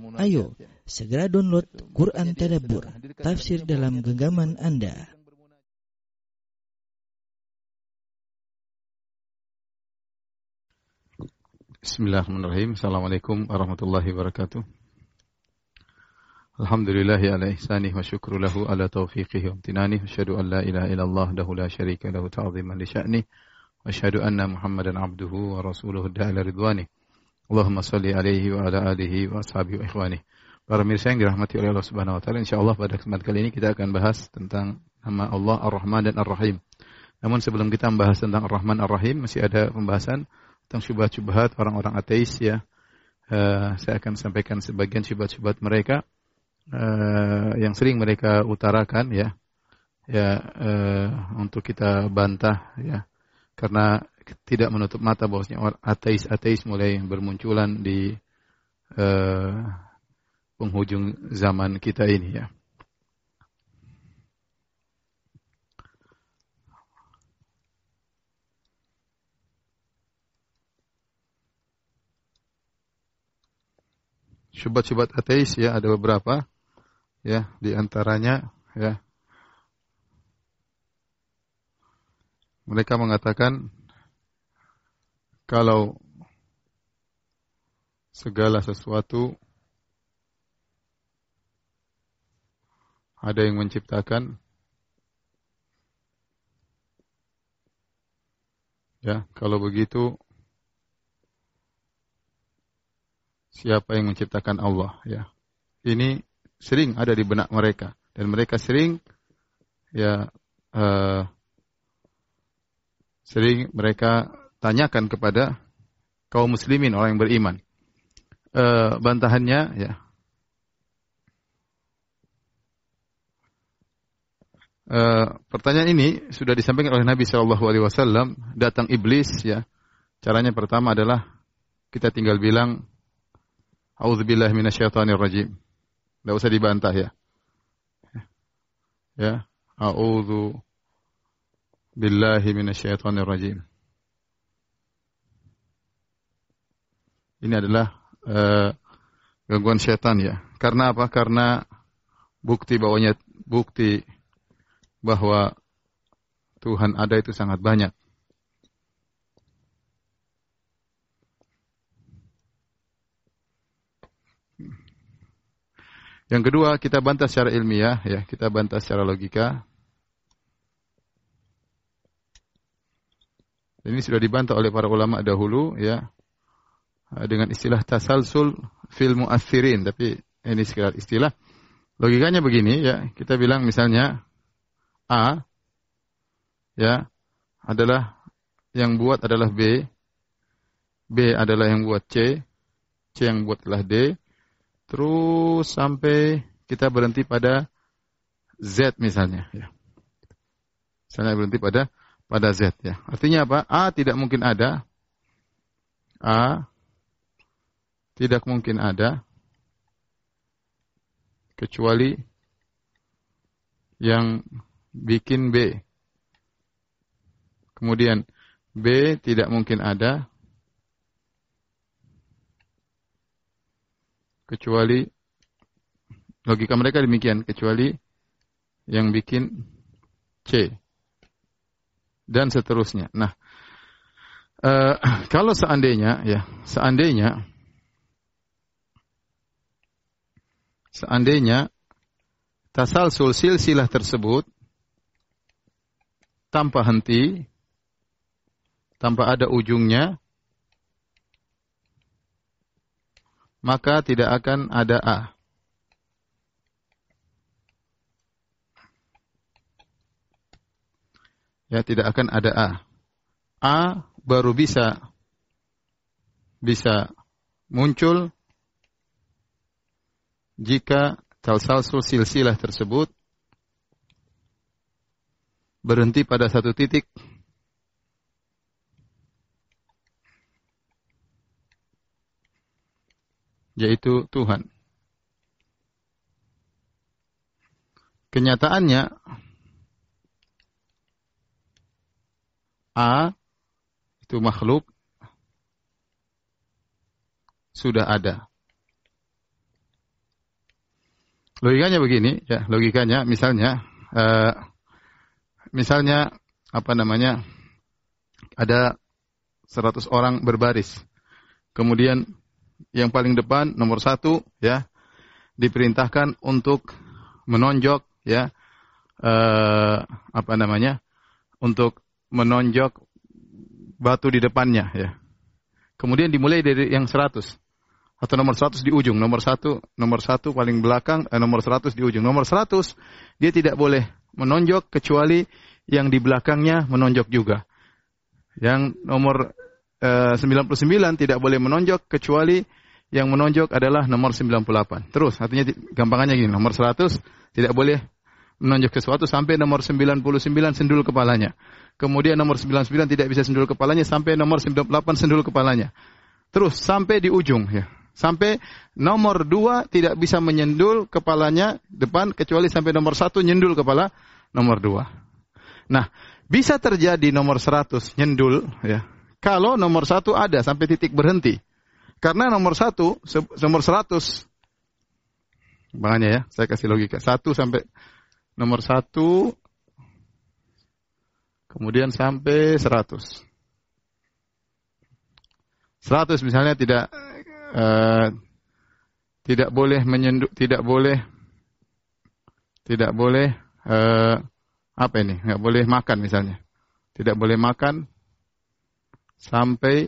Ayo, segera download Quran Tadabbur, tafsir dalam genggaman Anda. Bismillahirrahmanirrahim. Assalamualaikum warahmatullahi wabarakatuh. Alhamdulillahi ala ihsanih wa syukru lahu ala taufiqihi wa amtinanih. Asyhadu an la ilaha illallah dahu la syarika lahu ta'ziman li sya'nih. Wa asyhadu anna Muhammadan abduhu wa rasuluhu da'ala ridwanih. Allahumma salli alaihi wa ala alihi wa ashabihi wa ikhwani. Para mirsa yang dirahmati oleh Allah Subhanahu wa taala, insyaallah pada kesempatan kali ini kita akan bahas tentang nama Allah Ar-Rahman dan Ar-Rahim. Namun sebelum kita membahas tentang Ar-Rahman Ar-Rahim, masih ada pembahasan tentang syubhat-syubhat orang-orang ateis ya. Uh, saya akan sampaikan sebagian syubhat-syubhat mereka uh, yang sering mereka utarakan ya. Ya uh, untuk kita bantah ya. Karena tidak menutup mata bahwasanya ateis-ateis mulai bermunculan di uh, penghujung zaman kita ini ya. Syubhat-syubhat ateis ya ada beberapa ya di antaranya ya mereka mengatakan kalau segala sesuatu ada yang menciptakan ya kalau begitu siapa yang menciptakan Allah ya? Ini sering ada di benak mereka. Dan mereka sering ya uh, sering mereka tanyakan kepada kaum muslimin orang yang beriman. E, bantahannya ya. E, pertanyaan ini sudah disampaikan oleh Nabi Shallallahu Alaihi Wasallam. Datang iblis ya. Caranya pertama adalah kita tinggal bilang Auzubillah minasyaitonir rajim. Tidak usah dibantah ya. Ya, a'udzu billahi minasyaitonir ini adalah uh, gangguan setan ya. Karena apa? Karena bukti bahwanya bukti bahwa Tuhan ada itu sangat banyak. Yang kedua, kita bantah secara ilmiah, ya, kita bantah secara logika. Ini sudah dibantah oleh para ulama dahulu, ya. Eh, dengan istilah tasalsul fil mu'athirin, tapi ini sekedar istilah. Logikanya begini ya, kita bilang misalnya A ya adalah yang buat adalah B, B adalah yang buat C, C yang buat adalah D, terus sampai kita berhenti pada Z misalnya ya. Misalnya berhenti pada pada Z ya. Artinya apa? A tidak mungkin ada. A tidak mungkin ada kecuali yang bikin B. Kemudian B tidak mungkin ada kecuali logika mereka demikian kecuali yang bikin C dan seterusnya. Nah, uh, kalau seandainya ya, seandainya Seandainya tasalsul silsilah tersebut tanpa henti, tanpa ada ujungnya, maka tidak akan ada A. Ya, tidak akan ada A. A baru bisa bisa muncul jika talsalsul silsilah tersebut berhenti pada satu titik yaitu Tuhan. Kenyataannya A itu makhluk sudah ada. Logikanya begini, ya, logikanya misalnya uh, misalnya apa namanya? ada 100 orang berbaris. Kemudian yang paling depan nomor satu ya diperintahkan untuk menonjok ya uh, apa namanya untuk menonjok batu di depannya ya. Kemudian dimulai dari yang 100 atau nomor 100 di ujung. Nomor satu, nomor satu paling belakang, eh, nomor 100 di ujung. Nomor 100 dia tidak boleh menonjok kecuali yang di belakangnya menonjok juga. Yang nomor eh, 99 tidak boleh menonjok kecuali yang menonjok adalah nomor 98. Terus artinya gampangannya gini, nomor 100 tidak boleh menonjok sesuatu sampai nomor 99 sendul kepalanya. Kemudian nomor 99 tidak bisa sendul kepalanya sampai nomor 98 sendul kepalanya. Terus sampai di ujung ya. Sampai nomor dua tidak bisa menyendul kepalanya depan kecuali sampai nomor satu nyendul kepala nomor dua. Nah, bisa terjadi nomor seratus nyendul ya. Kalau nomor satu ada sampai titik berhenti. Karena nomor satu, nomor seratus, makanya ya, saya kasih logika. Satu sampai nomor satu, kemudian sampai seratus. Seratus misalnya tidak uh, tidak boleh menyenduk, tidak boleh, tidak boleh uh, apa ini? Nggak boleh makan misalnya, tidak boleh makan sampai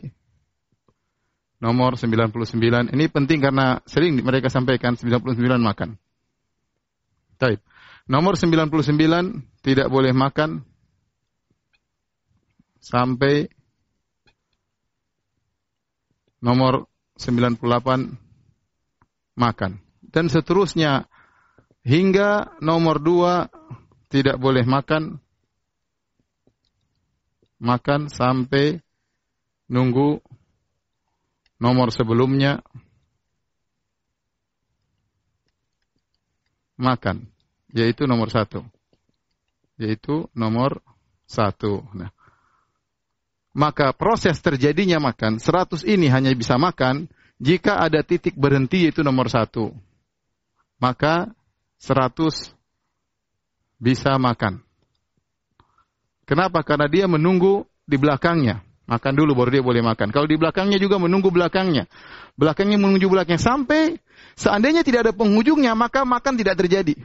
nomor 99. Ini penting karena sering mereka sampaikan 99 makan. Taib. Nomor 99 tidak boleh makan sampai nomor 98 makan. Dan seterusnya hingga nomor 2 tidak boleh makan makan sampai nunggu nomor sebelumnya makan, yaitu nomor satu, yaitu nomor satu. Nah, maka proses terjadinya makan, 100 ini hanya bisa makan jika ada titik berhenti yaitu nomor satu. Maka 100 bisa makan. Kenapa? Karena dia menunggu di belakangnya. Makan dulu baru dia boleh makan. Kalau di belakangnya juga menunggu belakangnya. Belakangnya menunggu belakangnya. Sampai seandainya tidak ada penghujungnya, maka makan tidak terjadi.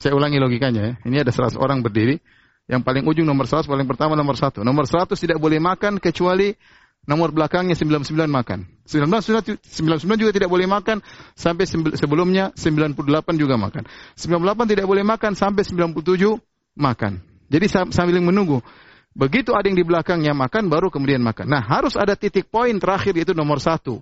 Saya ulangi logikanya ya. Ini ada 100 orang berdiri. Yang paling ujung nomor 100, paling pertama nomor 1. Nomor 100 tidak boleh makan kecuali nomor belakangnya 99 makan. 99, 99 juga tidak boleh makan sampai sebelumnya 98 juga makan. 98 tidak boleh makan sampai 97 makan. Jadi sambil menunggu. Begitu ada yang di belakangnya makan, baru kemudian makan. Nah, harus ada titik poin terakhir yaitu nomor satu.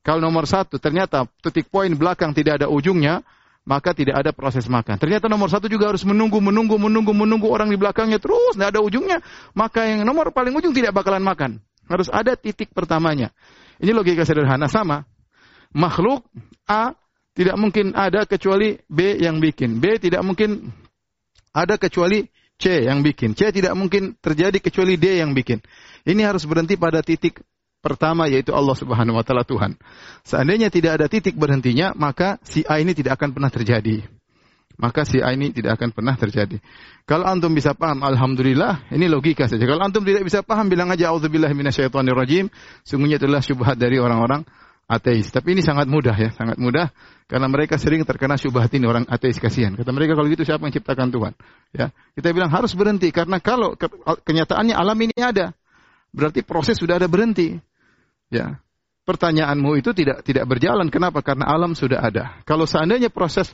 Kalau nomor satu ternyata titik poin belakang tidak ada ujungnya, maka tidak ada proses makan. Ternyata nomor satu juga harus menunggu, menunggu, menunggu, menunggu orang di belakangnya terus, tidak ada ujungnya. Maka yang nomor paling ujung tidak bakalan makan. Harus ada titik pertamanya. Ini logika sederhana sama. Makhluk A tidak mungkin ada kecuali B yang bikin. B tidak mungkin ada kecuali C yang bikin. C tidak mungkin terjadi kecuali D yang bikin. Ini harus berhenti pada titik pertama yaitu Allah Subhanahu wa taala Tuhan. Seandainya tidak ada titik berhentinya, maka si A ini tidak akan pernah terjadi. Maka si A ini tidak akan pernah terjadi. Kalau antum bisa paham, alhamdulillah, ini logika saja. Kalau antum tidak bisa paham, bilang aja auzubillahi minasyaitonirrajim. Sungguhnya itulah syubhat dari orang-orang ateis. Tapi ini sangat mudah ya, sangat mudah karena mereka sering terkena syubhat ini orang ateis kasihan. Kata mereka kalau gitu siapa yang ciptakan Tuhan? Ya, kita bilang harus berhenti karena kalau kenyataannya alam ini ada, berarti proses sudah ada berhenti. Ya. Pertanyaanmu itu tidak tidak berjalan. Kenapa? Karena alam sudah ada. Kalau seandainya proses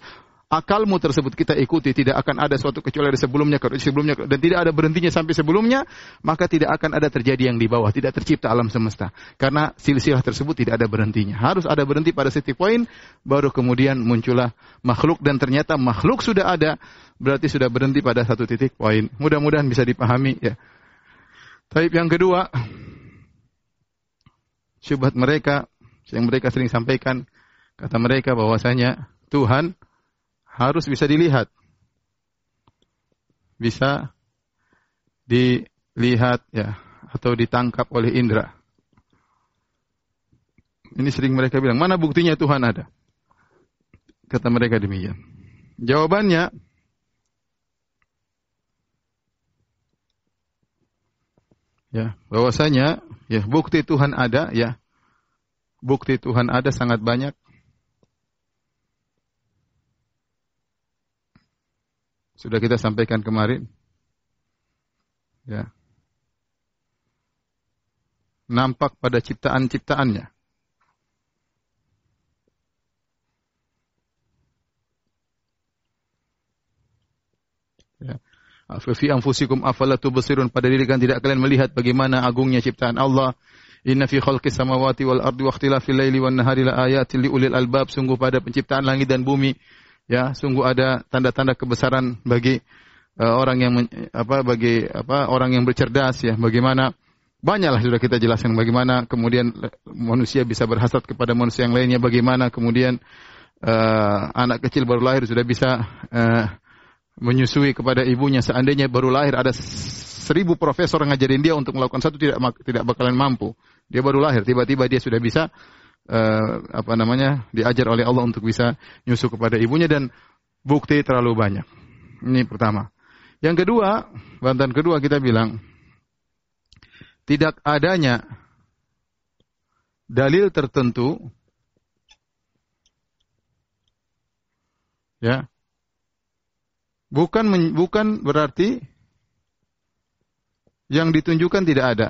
akalmu tersebut kita ikuti, tidak akan ada suatu kecuali dari sebelumnya, sebelumnya dan tidak ada berhentinya sampai sebelumnya, maka tidak akan ada terjadi yang di bawah, tidak tercipta alam semesta. Karena silsilah tersebut tidak ada berhentinya. Harus ada berhenti pada titik poin, baru kemudian muncullah makhluk dan ternyata makhluk sudah ada, berarti sudah berhenti pada satu titik poin. Mudah-mudahan bisa dipahami ya. Tapi yang kedua, syubhat mereka yang mereka sering sampaikan kata mereka bahwasanya Tuhan harus bisa dilihat. Bisa dilihat ya atau ditangkap oleh indera. Ini sering mereka bilang mana buktinya Tuhan ada? Kata mereka demikian? Jawabannya ya, bahwasanya ya bukti Tuhan ada ya. Bukti Tuhan ada sangat banyak. Sudah kita sampaikan kemarin. Ya. Nampak pada ciptaan-ciptaannya. Ya. Fi anfusikum afala tubsirun pada diri kalian tidak kalian melihat bagaimana agungnya ciptaan Allah. Inna fi khalqis samawati wal ardi wa ikhtilafil laili wan nahari la ayatin li ulil albab. Sungguh pada penciptaan langit dan bumi ya sungguh ada tanda-tanda kebesaran bagi uh, orang yang apa bagi apa orang yang bercerdas ya. Bagaimana banyaklah sudah kita jelaskan bagaimana kemudian manusia bisa berhasad kepada manusia yang lainnya. Bagaimana kemudian uh, anak kecil baru lahir sudah bisa uh, menyusui kepada ibunya. Seandainya baru lahir ada seribu profesor ngajarin dia untuk melakukan satu tidak tidak bakalan mampu. Dia baru lahir tiba-tiba dia sudah bisa uh, apa namanya diajar oleh Allah untuk bisa nyusu kepada ibunya dan bukti terlalu banyak. Ini pertama. Yang kedua bantahan kedua kita bilang tidak adanya dalil tertentu ya bukan bukan berarti yang ditunjukkan tidak ada.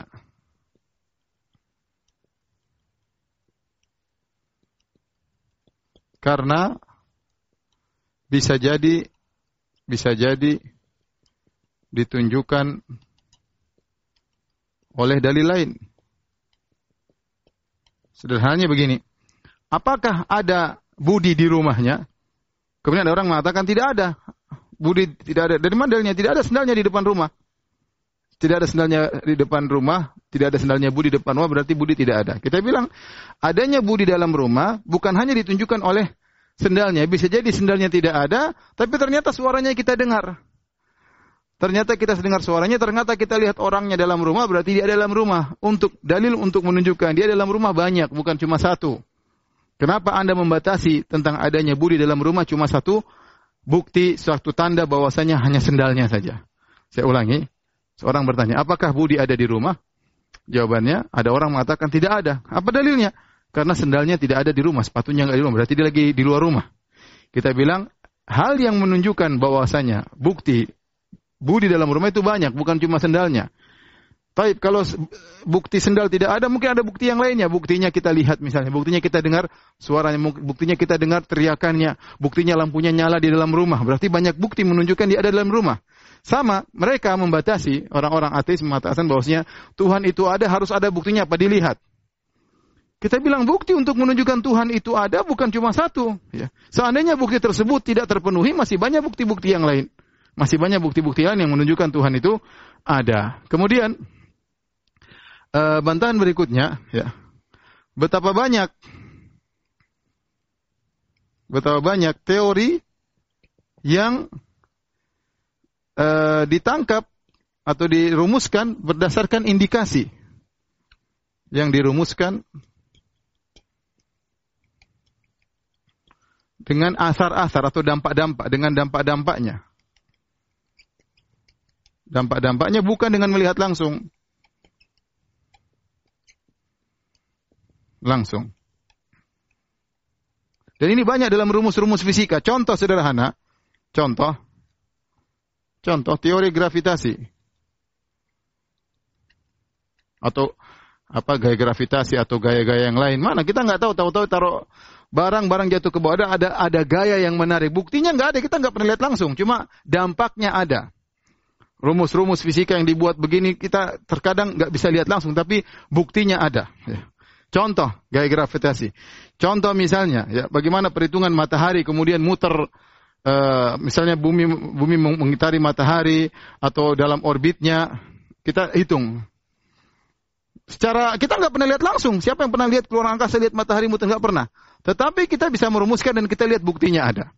Karena bisa jadi bisa jadi ditunjukkan oleh dalil lain. Sederhananya begini. Apakah ada budi di rumahnya? Kemudian ada orang mengatakan tidak ada. Budi tidak ada. Dari mana dalilnya? Tidak ada sendalnya di depan rumah. Tidak ada sendalnya di depan rumah, tidak ada sendalnya Budi di depan rumah, berarti Budi tidak ada. Kita bilang, adanya Budi dalam rumah bukan hanya ditunjukkan oleh sendalnya. Bisa jadi sendalnya tidak ada, tapi ternyata suaranya kita dengar. Ternyata kita dengar suaranya, ternyata kita lihat orangnya dalam rumah, berarti dia dalam rumah. Untuk dalil untuk menunjukkan dia dalam rumah banyak, bukan cuma satu. Kenapa Anda membatasi tentang adanya budi dalam rumah cuma satu? Bukti suatu tanda bahwasanya hanya sendalnya saja. Saya ulangi, seorang bertanya, apakah budi ada di rumah? Jawabannya, ada orang mengatakan tidak ada. Apa dalilnya? Karena sendalnya tidak ada di rumah, sepatunya nggak di rumah, berarti dia lagi di luar rumah. Kita bilang, hal yang menunjukkan bahwasanya bukti budi dalam rumah itu banyak, bukan cuma sendalnya. Baik, kalau bukti sendal tidak ada, mungkin ada bukti yang lainnya. Buktinya kita lihat misalnya, buktinya kita dengar suaranya, buktinya kita dengar teriakannya, buktinya lampunya nyala di dalam rumah. Berarti banyak bukti menunjukkan dia ada dalam rumah. Sama, mereka membatasi orang-orang ateis mengatakan bahwasanya Tuhan itu ada, harus ada buktinya apa dilihat. Kita bilang bukti untuk menunjukkan Tuhan itu ada bukan cuma satu. Ya. Seandainya bukti tersebut tidak terpenuhi, masih banyak bukti-bukti yang lain. Masih banyak bukti-bukti lain yang menunjukkan Tuhan itu ada. Kemudian uh, bantahan berikutnya, ya, betapa banyak, betapa banyak teori yang uh, ditangkap atau dirumuskan berdasarkan indikasi. Yang dirumuskan dengan asar-asar atau dampak-dampak dengan dampak-dampaknya. Dampak-dampaknya bukan dengan melihat langsung, langsung. Dan ini banyak dalam rumus-rumus fisika. Contoh sederhana, contoh, contoh teori gravitasi atau apa gaya gravitasi atau gaya-gaya yang lain. Mana kita nggak tahu, tahu-tahu taruh barang-barang jatuh ke bawah ada ada gaya yang menarik. Buktinya nggak ada, kita nggak pernah lihat langsung. Cuma dampaknya ada. Rumus-rumus fisika yang dibuat begini kita terkadang nggak bisa lihat langsung, tapi buktinya ada. Ya. Contoh gaya gravitasi. Contoh misalnya, ya, bagaimana perhitungan matahari kemudian muter uh, misalnya bumi bumi mengitari matahari atau dalam orbitnya kita hitung. Secara kita nggak pernah lihat langsung. Siapa yang pernah lihat keluar angkasa lihat matahari muter nggak pernah. Tetapi kita bisa merumuskan dan kita lihat buktinya ada.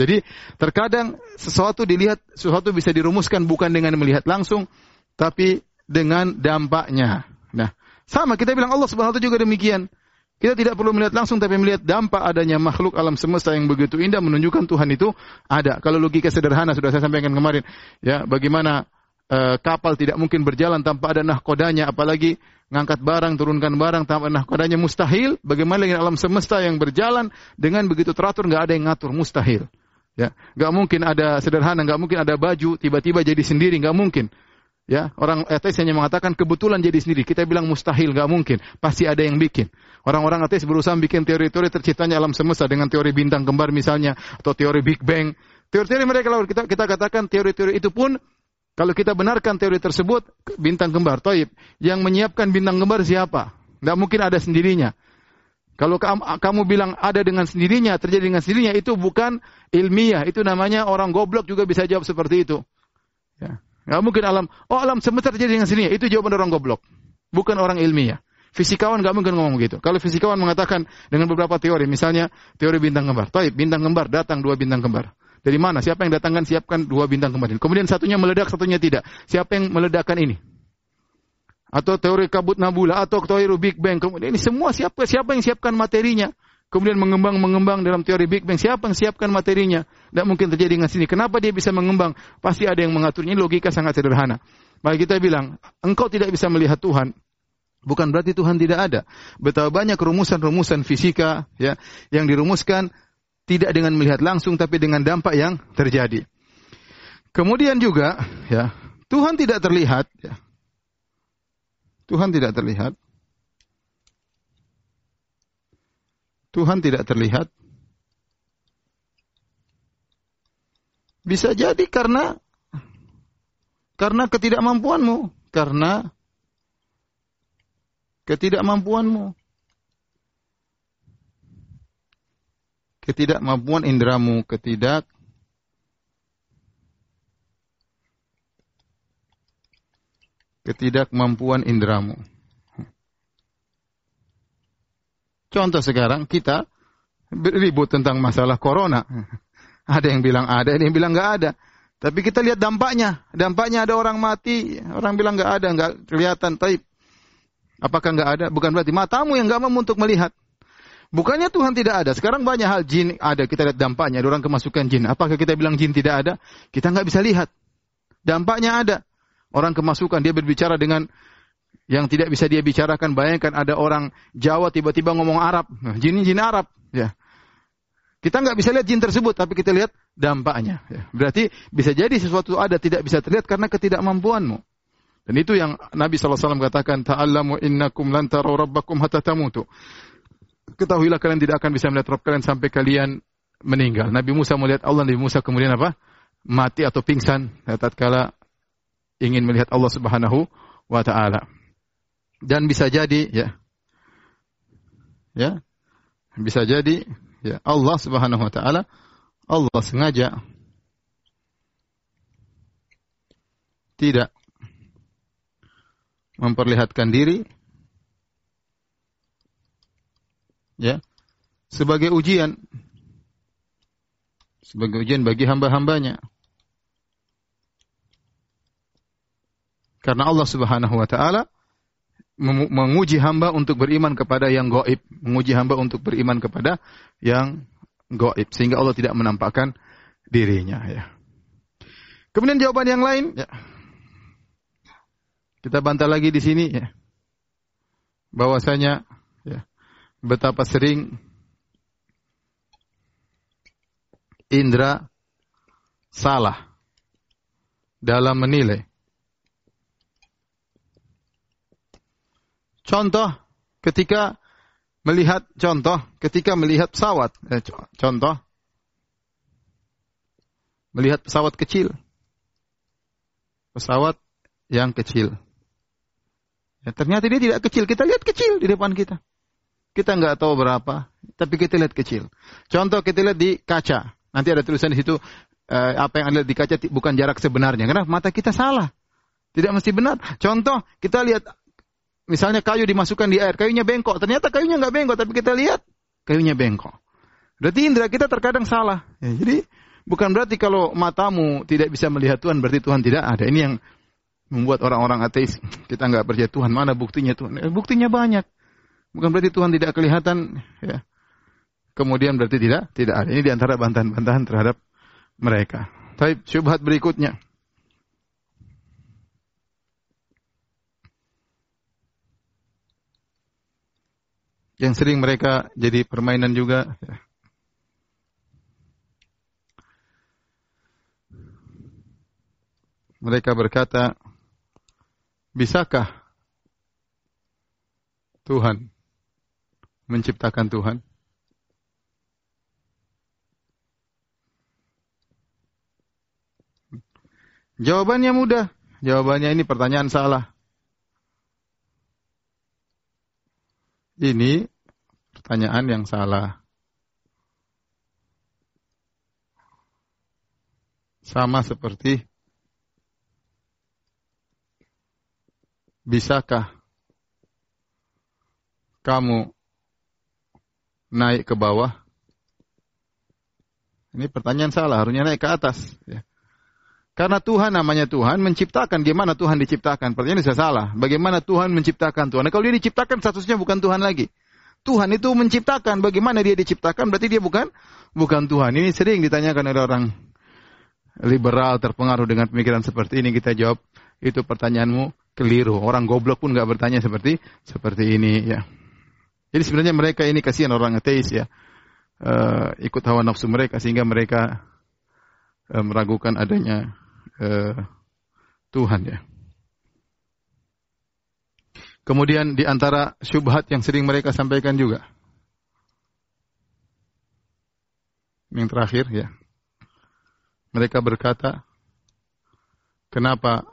Jadi terkadang sesuatu dilihat, sesuatu bisa dirumuskan bukan dengan melihat langsung, tapi dengan dampaknya. Sama kita bilang Allah Subhanahu wa taala juga demikian. Kita tidak perlu melihat langsung tapi melihat dampak adanya makhluk alam semesta yang begitu indah menunjukkan Tuhan itu ada. Kalau logika sederhana sudah saya sampaikan kemarin, ya bagaimana uh, kapal tidak mungkin berjalan tanpa ada nahkodanya, apalagi ngangkat barang, turunkan barang tanpa nahkodanya mustahil. Bagaimana dengan alam semesta yang berjalan dengan begitu teratur nggak ada yang ngatur mustahil. Ya, nggak mungkin ada sederhana, nggak mungkin ada baju tiba-tiba jadi sendiri, nggak mungkin. Ya, orang ateis hanya mengatakan kebetulan jadi sendiri. Kita bilang mustahil, nggak mungkin. Pasti ada yang bikin. Orang-orang ateis berusaha bikin teori-teori terciptanya alam semesta dengan teori bintang kembar misalnya atau teori Big Bang. Teori-teori mereka kalau kita kita katakan teori-teori itu pun kalau kita benarkan teori tersebut bintang kembar, toib, yang menyiapkan bintang kembar siapa? Nggak mungkin ada sendirinya. Kalau kamu bilang ada dengan sendirinya, terjadi dengan sendirinya, itu bukan ilmiah. Itu namanya orang goblok juga bisa jawab seperti itu. Ya. Nggak mungkin alam, oh alam semesta terjadi dengan sini. Itu jawaban orang goblok. Bukan orang ilmiah. Fisikawan nggak mungkin ngomong gitu. Kalau fisikawan mengatakan dengan beberapa teori, misalnya teori bintang kembar. Taib, bintang kembar, datang dua bintang kembar. Dari mana? Siapa yang datangkan? Siapkan dua bintang kembar. Kemudian satunya meledak, satunya tidak. Siapa yang meledakkan ini? Atau teori kabut nabula, atau teori Big Bang. Kemudian ini semua siapa? Siapa yang siapkan materinya? Kemudian mengembang-mengembang dalam teori Big Bang. Siapa yang siapkan materinya? Tidak mungkin terjadi dengan sini. Kenapa dia bisa mengembang? Pasti ada yang mengaturnya. Logika sangat sederhana. Maka kita bilang, engkau tidak bisa melihat Tuhan. Bukan berarti Tuhan tidak ada. Betapa banyak rumusan-rumusan fisika ya yang dirumuskan tidak dengan melihat langsung tapi dengan dampak yang terjadi. Kemudian juga ya, Tuhan tidak terlihat ya. Tuhan tidak terlihat. Tuhan tidak terlihat? Bisa jadi karena karena ketidakmampuanmu, karena ketidakmampuanmu. Ketidakmampuan indramu, ketidak ketidakmampuan indramu. Contoh sekarang kita ribut tentang masalah corona. Ada yang bilang ada, ada yang bilang nggak ada. Tapi kita lihat dampaknya. Dampaknya ada orang mati, orang bilang nggak ada, nggak kelihatan. Tapi apakah nggak ada? Bukan berarti matamu yang nggak mampu untuk melihat. Bukannya Tuhan tidak ada. Sekarang banyak hal jin ada. Kita lihat dampaknya. Ada orang kemasukan jin. Apakah kita bilang jin tidak ada? Kita nggak bisa lihat. Dampaknya ada. Orang kemasukan. Dia berbicara dengan yang tidak bisa dia bicarakan. Bayangkan ada orang Jawa tiba-tiba ngomong Arab. Nah, jin jin Arab. Ya. Kita nggak bisa lihat jin tersebut, tapi kita lihat dampaknya. Ya. Berarti bisa jadi sesuatu ada tidak bisa terlihat karena ketidakmampuanmu. Dan itu yang Nabi SAW katakan, Ta'allamu innakum lan taraw rabbakum hatta tamutu. Ketahuilah kalian tidak akan bisa melihat Rabb kalian sampai kalian meninggal. Nabi Musa melihat Allah, Nabi Musa kemudian apa? Mati atau pingsan ya, tatkala ingin melihat Allah Subhanahu wa taala dan bisa jadi ya. Ya. Bisa jadi ya Allah Subhanahu wa taala Allah sengaja tidak memperlihatkan diri ya sebagai ujian sebagai ujian bagi hamba-hambanya. Karena Allah Subhanahu wa taala menguji hamba untuk beriman kepada yang goib, menguji hamba untuk beriman kepada yang goib, sehingga Allah tidak menampakkan dirinya. Ya. Kemudian jawaban yang lain, ya. kita bantah lagi di sini, ya. bahwasanya ya, betapa sering indra salah dalam menilai Contoh ketika melihat contoh ketika melihat pesawat, eh, contoh melihat pesawat kecil. Pesawat yang kecil. Ya, ternyata dia tidak kecil. Kita lihat kecil di depan kita. Kita nggak tahu berapa, tapi kita lihat kecil. Contoh kita lihat di kaca. Nanti ada tulisan di situ eh, apa yang ada di kaca bukan jarak sebenarnya. Karena mata kita salah. Tidak mesti benar. Contoh kita lihat Misalnya kayu dimasukkan di air, kayunya bengkok. Ternyata kayunya nggak bengkok, tapi kita lihat kayunya bengkok. Berarti indera kita terkadang salah. Ya, jadi bukan berarti kalau matamu tidak bisa melihat Tuhan, berarti Tuhan tidak ada. Ini yang membuat orang-orang ateis kita nggak percaya Tuhan. Mana buktinya Tuhan? Eh, buktinya banyak. Bukan berarti Tuhan tidak kelihatan, ya. Kemudian berarti tidak tidak ada. Ini di antara bantahan-bantahan terhadap mereka. Tapi syubhat berikutnya. Yang sering mereka jadi permainan juga. Mereka berkata, bisakah Tuhan menciptakan Tuhan? Jawabannya mudah. Jawabannya ini pertanyaan salah. Ini pertanyaan yang salah. Sama seperti bisakah kamu naik ke bawah? Ini pertanyaan salah, harusnya naik ke atas. Ya. Karena Tuhan namanya Tuhan menciptakan. Gimana Tuhan diciptakan? Pertanyaan bisa salah. Bagaimana Tuhan menciptakan Tuhan? Nah, kalau dia diciptakan statusnya bukan Tuhan lagi. Tuhan itu menciptakan. Bagaimana dia diciptakan? Berarti dia bukan bukan Tuhan. Ini sering ditanyakan oleh orang liberal terpengaruh dengan pemikiran seperti ini. Kita jawab itu pertanyaanmu keliru. Orang goblok pun nggak bertanya seperti seperti ini ya. Jadi sebenarnya mereka ini kasihan orang ateis ya. Uh, ikut hawa nafsu mereka sehingga mereka uh, meragukan adanya uh, Tuhan ya. Kemudian di antara syubhat yang sering mereka sampaikan juga. Yang terakhir ya. Mereka berkata, kenapa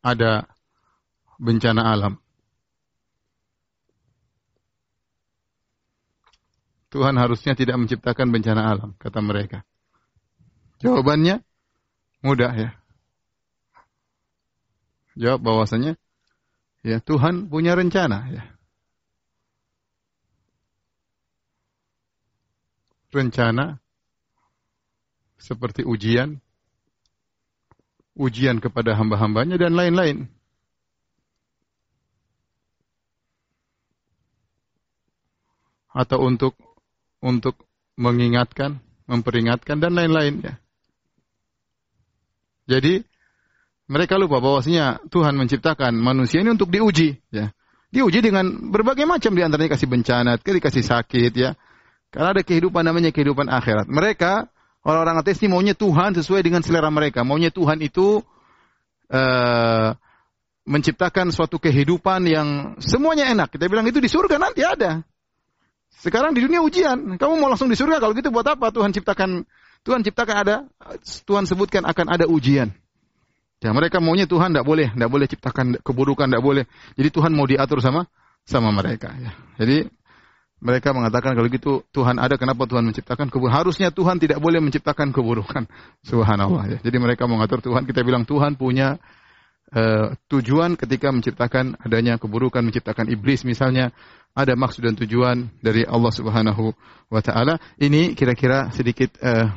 ada bencana alam. Tuhan harusnya tidak menciptakan bencana alam, kata mereka. Jawabannya mudah ya. Jawab bahwasanya ya Tuhan punya rencana ya. Rencana seperti ujian ujian kepada hamba-hambanya dan lain-lain. Atau untuk untuk mengingatkan, memperingatkan dan lain-lain ya. Jadi mereka lupa bahwasanya Tuhan menciptakan manusia ini untuk diuji ya. Diuji dengan berbagai macam di antaranya kasih bencana, dikasih sakit ya. Karena ada kehidupan namanya kehidupan akhirat. Mereka Orang-orang ateis ini maunya Tuhan sesuai dengan selera mereka. Maunya Tuhan itu uh, menciptakan suatu kehidupan yang semuanya enak. Kita bilang itu di surga nanti ada. Sekarang di dunia ujian. Kamu mau langsung di surga kalau gitu buat apa Tuhan ciptakan Tuhan ciptakan ada Tuhan sebutkan akan ada ujian. Ya mereka maunya Tuhan tidak boleh, tidak boleh ciptakan keburukan, tidak boleh. Jadi Tuhan mau diatur sama sama mereka. Ya. Jadi mereka mengatakan kalau gitu Tuhan ada, kenapa Tuhan menciptakan keburukan? Harusnya Tuhan tidak boleh menciptakan keburukan. Subhanallah ya. Jadi mereka mengatur Tuhan, kita bilang Tuhan punya uh, tujuan ketika menciptakan adanya keburukan, menciptakan iblis misalnya, ada maksud dan tujuan dari Allah Subhanahu wa taala. Ini kira-kira sedikit uh,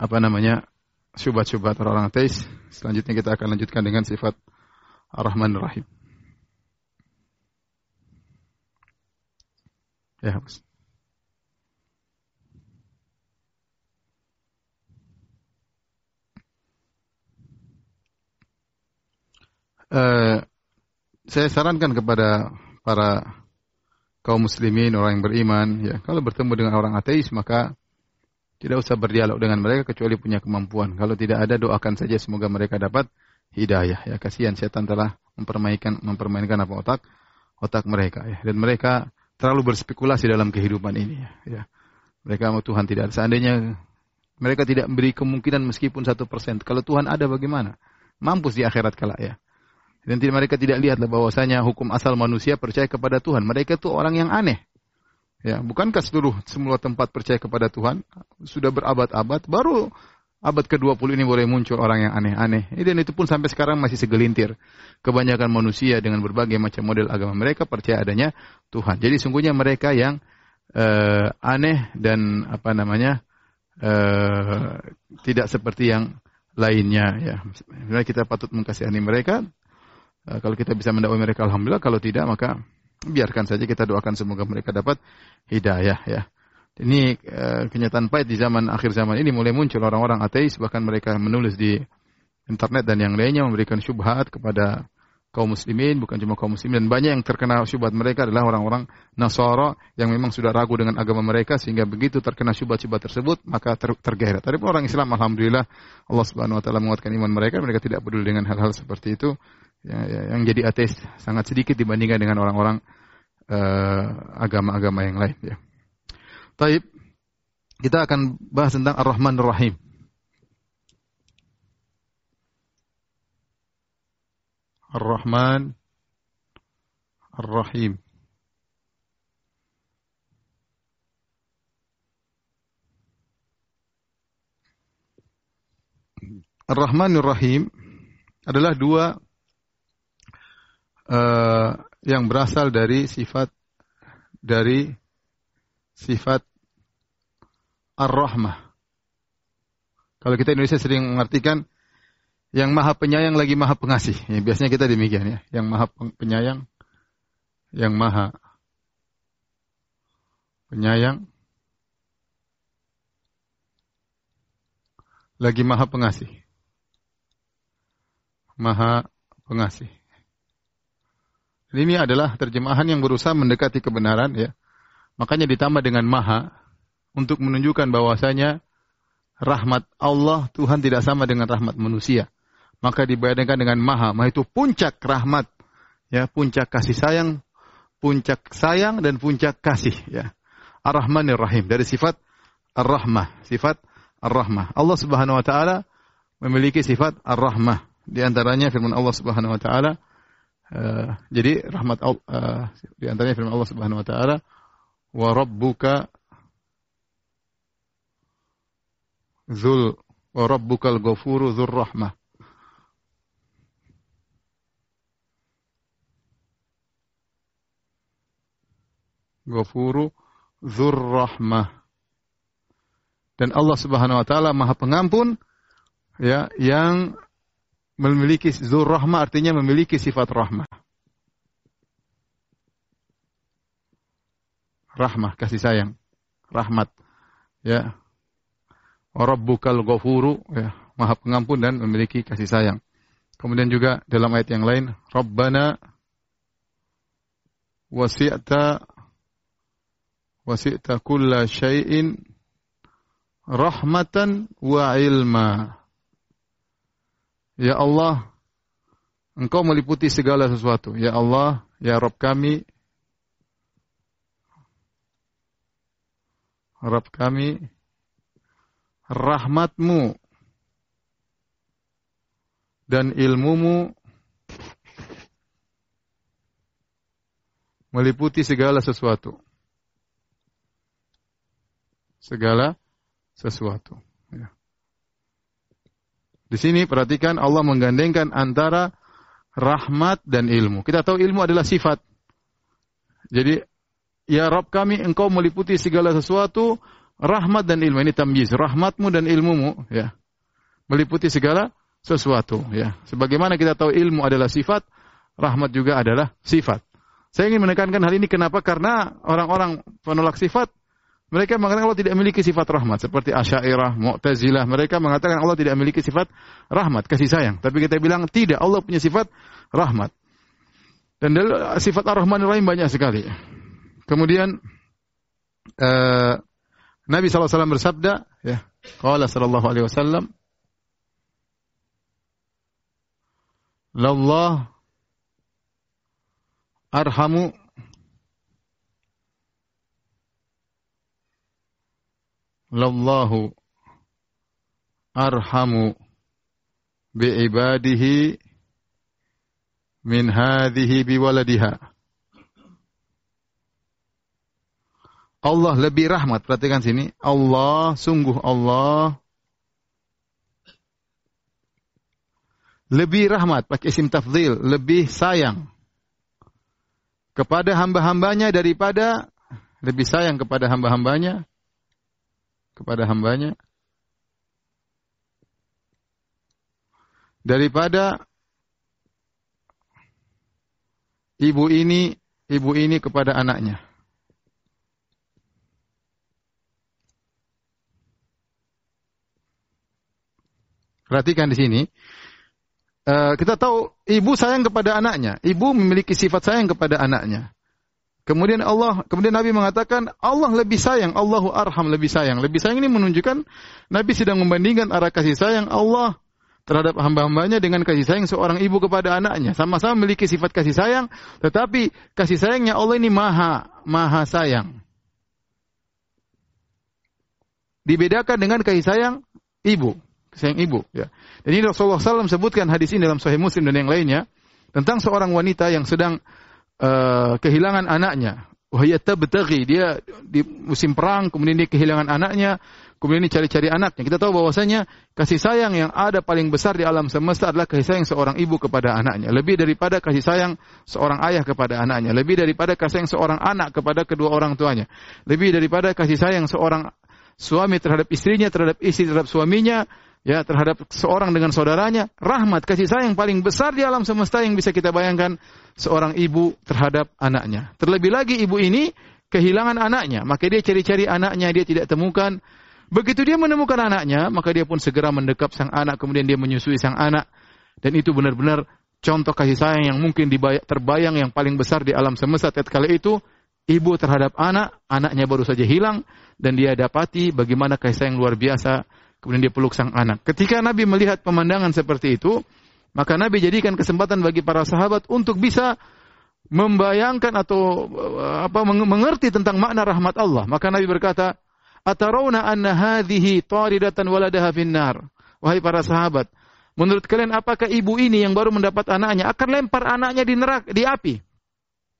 apa namanya? syubhat-syubhat orang-orang ateis. Selanjutnya kita akan lanjutkan dengan sifat Ar-Rahman Ar-Rahim. Ya, Mas. Uh, saya sarankan kepada para kaum muslimin, orang yang beriman, ya, kalau bertemu dengan orang ateis maka tidak usah berdialog dengan mereka kecuali punya kemampuan. Kalau tidak ada doakan saja semoga mereka dapat hidayah. Ya, kasihan setan telah mempermainkan mempermainkan apa otak otak mereka ya. Dan mereka terlalu berspekulasi dalam kehidupan ini. Ya. Mereka mau Tuhan tidak. Seandainya mereka tidak memberi kemungkinan meskipun satu persen. Kalau Tuhan ada bagaimana? Mampus di akhirat kala ya. Dan tidak, mereka tidak lihatlah bahwasanya hukum asal manusia percaya kepada Tuhan. Mereka itu orang yang aneh. Ya, bukankah seluruh semua tempat percaya kepada Tuhan sudah berabad-abad baru abad ke-20 ini boleh muncul orang yang aneh-aneh. Dan itu pun sampai sekarang masih segelintir kebanyakan manusia dengan berbagai macam model agama mereka percaya adanya Tuhan. Jadi sungguhnya mereka yang uh, aneh dan apa namanya uh, tidak seperti yang lainnya ya. Sebenarnya kita patut mengkasihani mereka Uh, kalau kita bisa mendakwai mereka alhamdulillah, kalau tidak maka biarkan saja kita doakan semoga mereka dapat hidayah ya. Ini uh, kenyataan pahit di zaman akhir zaman ini mulai muncul orang-orang ateis bahkan mereka menulis di internet dan yang lainnya memberikan syubhat kepada kaum muslimin, bukan cuma kaum muslimin dan banyak yang terkena syubhat mereka adalah orang-orang Nasara yang memang sudah ragu dengan agama mereka sehingga begitu terkena syubhat-syubhat tersebut maka ter tergeret. Tapi orang Islam alhamdulillah Allah Subhanahu wa taala menguatkan iman mereka, mereka tidak peduli dengan hal-hal seperti itu. Ya, ya, yang jadi ateis sangat sedikit dibandingkan dengan orang-orang uh, agama-agama yang lain ya. Taib kita akan bahas tentang Ar-Rahman Ar-Rahim. Ar-Rahman Ar-Rahim. Ar-Rahman Ar-Rahim adalah dua uh, yang berasal dari sifat dari sifat Ar-Rahmah. Kalau kita Indonesia sering mengartikan yang maha penyayang lagi maha pengasih. Ya, biasanya kita demikian ya. Yang maha penyayang, yang maha penyayang, lagi maha pengasih. Maha pengasih. Ini adalah terjemahan yang berusaha mendekati kebenaran ya. Makanya ditambah dengan maha untuk menunjukkan bahwasanya rahmat Allah Tuhan tidak sama dengan rahmat manusia maka dibayangkan dengan maha. Maha itu puncak rahmat, ya, puncak kasih sayang, puncak sayang dan puncak kasih, ya. Ar-Rahmanir Rahim dari sifat Ar-Rahmah, sifat Ar-Rahmah. Allah Subhanahu wa taala memiliki sifat Ar-Rahmah. Di antaranya firman Allah Subhanahu wa taala uh, jadi rahmat uh, di antaranya firman Allah Subhanahu wa taala wa rabbuka zul wa rabbukal ghafuru dzur rahmah Ghafuru Dzur Rahmah. Dan Allah Subhanahu wa taala Maha Pengampun ya yang memiliki Dzur Rahmah artinya memiliki sifat rahmah. Rahmah kasih sayang, rahmat. Ya. Rabbukal Ghafuru ya, Maha Pengampun dan memiliki kasih sayang. Kemudian juga dalam ayat yang lain, Rabbana wasi'ta wasi'ta kulla syai'in rahmatan wa ilma. Ya Allah, Engkau meliputi segala sesuatu. Ya Allah, ya Rabb kami, Rabb kami, rahmatmu dan ilmumu meliputi segala sesuatu segala sesuatu. Ya. Di sini perhatikan Allah menggandengkan antara rahmat dan ilmu. Kita tahu ilmu adalah sifat. Jadi, ya Rabb kami engkau meliputi segala sesuatu, rahmat dan ilmu. Ini tamyiz, rahmatmu dan ilmumu. ya Meliputi segala sesuatu. ya Sebagaimana kita tahu ilmu adalah sifat, rahmat juga adalah sifat. Saya ingin menekankan hal ini kenapa? Karena orang-orang penolak sifat mereka mengatakan Allah tidak memiliki sifat rahmat seperti Asy'ariyah, Mu'tazilah. Mereka mengatakan Allah tidak memiliki sifat rahmat, kasih sayang. Tapi kita bilang tidak, Allah punya sifat rahmat. Dan sifat Ar-Rahman Rahim banyak sekali. Kemudian uh, Nabi SAW bersabda, ya, Qala sallallahu alaihi wasallam, "Lallah arhamu lallahu arhamu bi'ibadihi min hadhihi biwaladiha. Allah lebih rahmat. Perhatikan sini. Allah, sungguh Allah lebih rahmat. Pakai isim tafdhil. Lebih sayang. Kepada hamba-hambanya daripada lebih sayang kepada hamba-hambanya kepada hambanya daripada ibu ini ibu ini kepada anaknya. Perhatikan di sini. Uh, kita tahu ibu sayang kepada anaknya. Ibu memiliki sifat sayang kepada anaknya. Kemudian Allah, kemudian Nabi mengatakan Allah lebih sayang, Allahu arham lebih sayang. Lebih sayang ini menunjukkan Nabi sedang membandingkan arah kasih sayang Allah terhadap hamba-hambanya dengan kasih sayang seorang ibu kepada anaknya. Sama-sama memiliki sifat kasih sayang, tetapi kasih sayangnya Allah ini maha, maha sayang. Dibedakan dengan kasih sayang ibu, sayang ibu. Ya. Dan ini Rasulullah SAW sebutkan hadis ini dalam Sahih Muslim dan yang lainnya tentang seorang wanita yang sedang uh, kehilangan anaknya. Wahya tabtaghi, dia di musim perang, kemudian dia kehilangan anaknya, kemudian dia cari-cari anaknya. Kita tahu bahwasanya kasih sayang yang ada paling besar di alam semesta adalah kasih sayang seorang ibu kepada anaknya. Lebih daripada kasih sayang seorang ayah kepada anaknya. Lebih daripada kasih sayang seorang anak kepada kedua orang tuanya. Lebih daripada kasih sayang seorang suami terhadap istrinya, terhadap istri terhadap suaminya, ya terhadap seorang dengan saudaranya, rahmat kasih sayang paling besar di alam semesta yang bisa kita bayangkan seorang ibu terhadap anaknya. Terlebih lagi ibu ini kehilangan anaknya, maka dia cari-cari anaknya dia tidak temukan. Begitu dia menemukan anaknya, maka dia pun segera mendekap sang anak, kemudian dia menyusui sang anak. Dan itu benar-benar contoh kasih sayang yang mungkin terbayang yang paling besar di alam semesta tatkala itu ibu terhadap anak, anaknya baru saja hilang dan dia dapati bagaimana kasih sayang luar biasa Kemudian dia peluk sang anak. Ketika Nabi melihat pemandangan seperti itu, maka Nabi jadikan kesempatan bagi para sahabat untuk bisa membayangkan atau eh, apa mengerti tentang makna rahmat Allah. Maka Nabi berkata, "Atarawna anna hadhihi taridatan waladaha finnar." Wahai para sahabat, menurut kalian apakah ibu ini yang baru mendapat anaknya akan lempar anaknya di neraka, di api?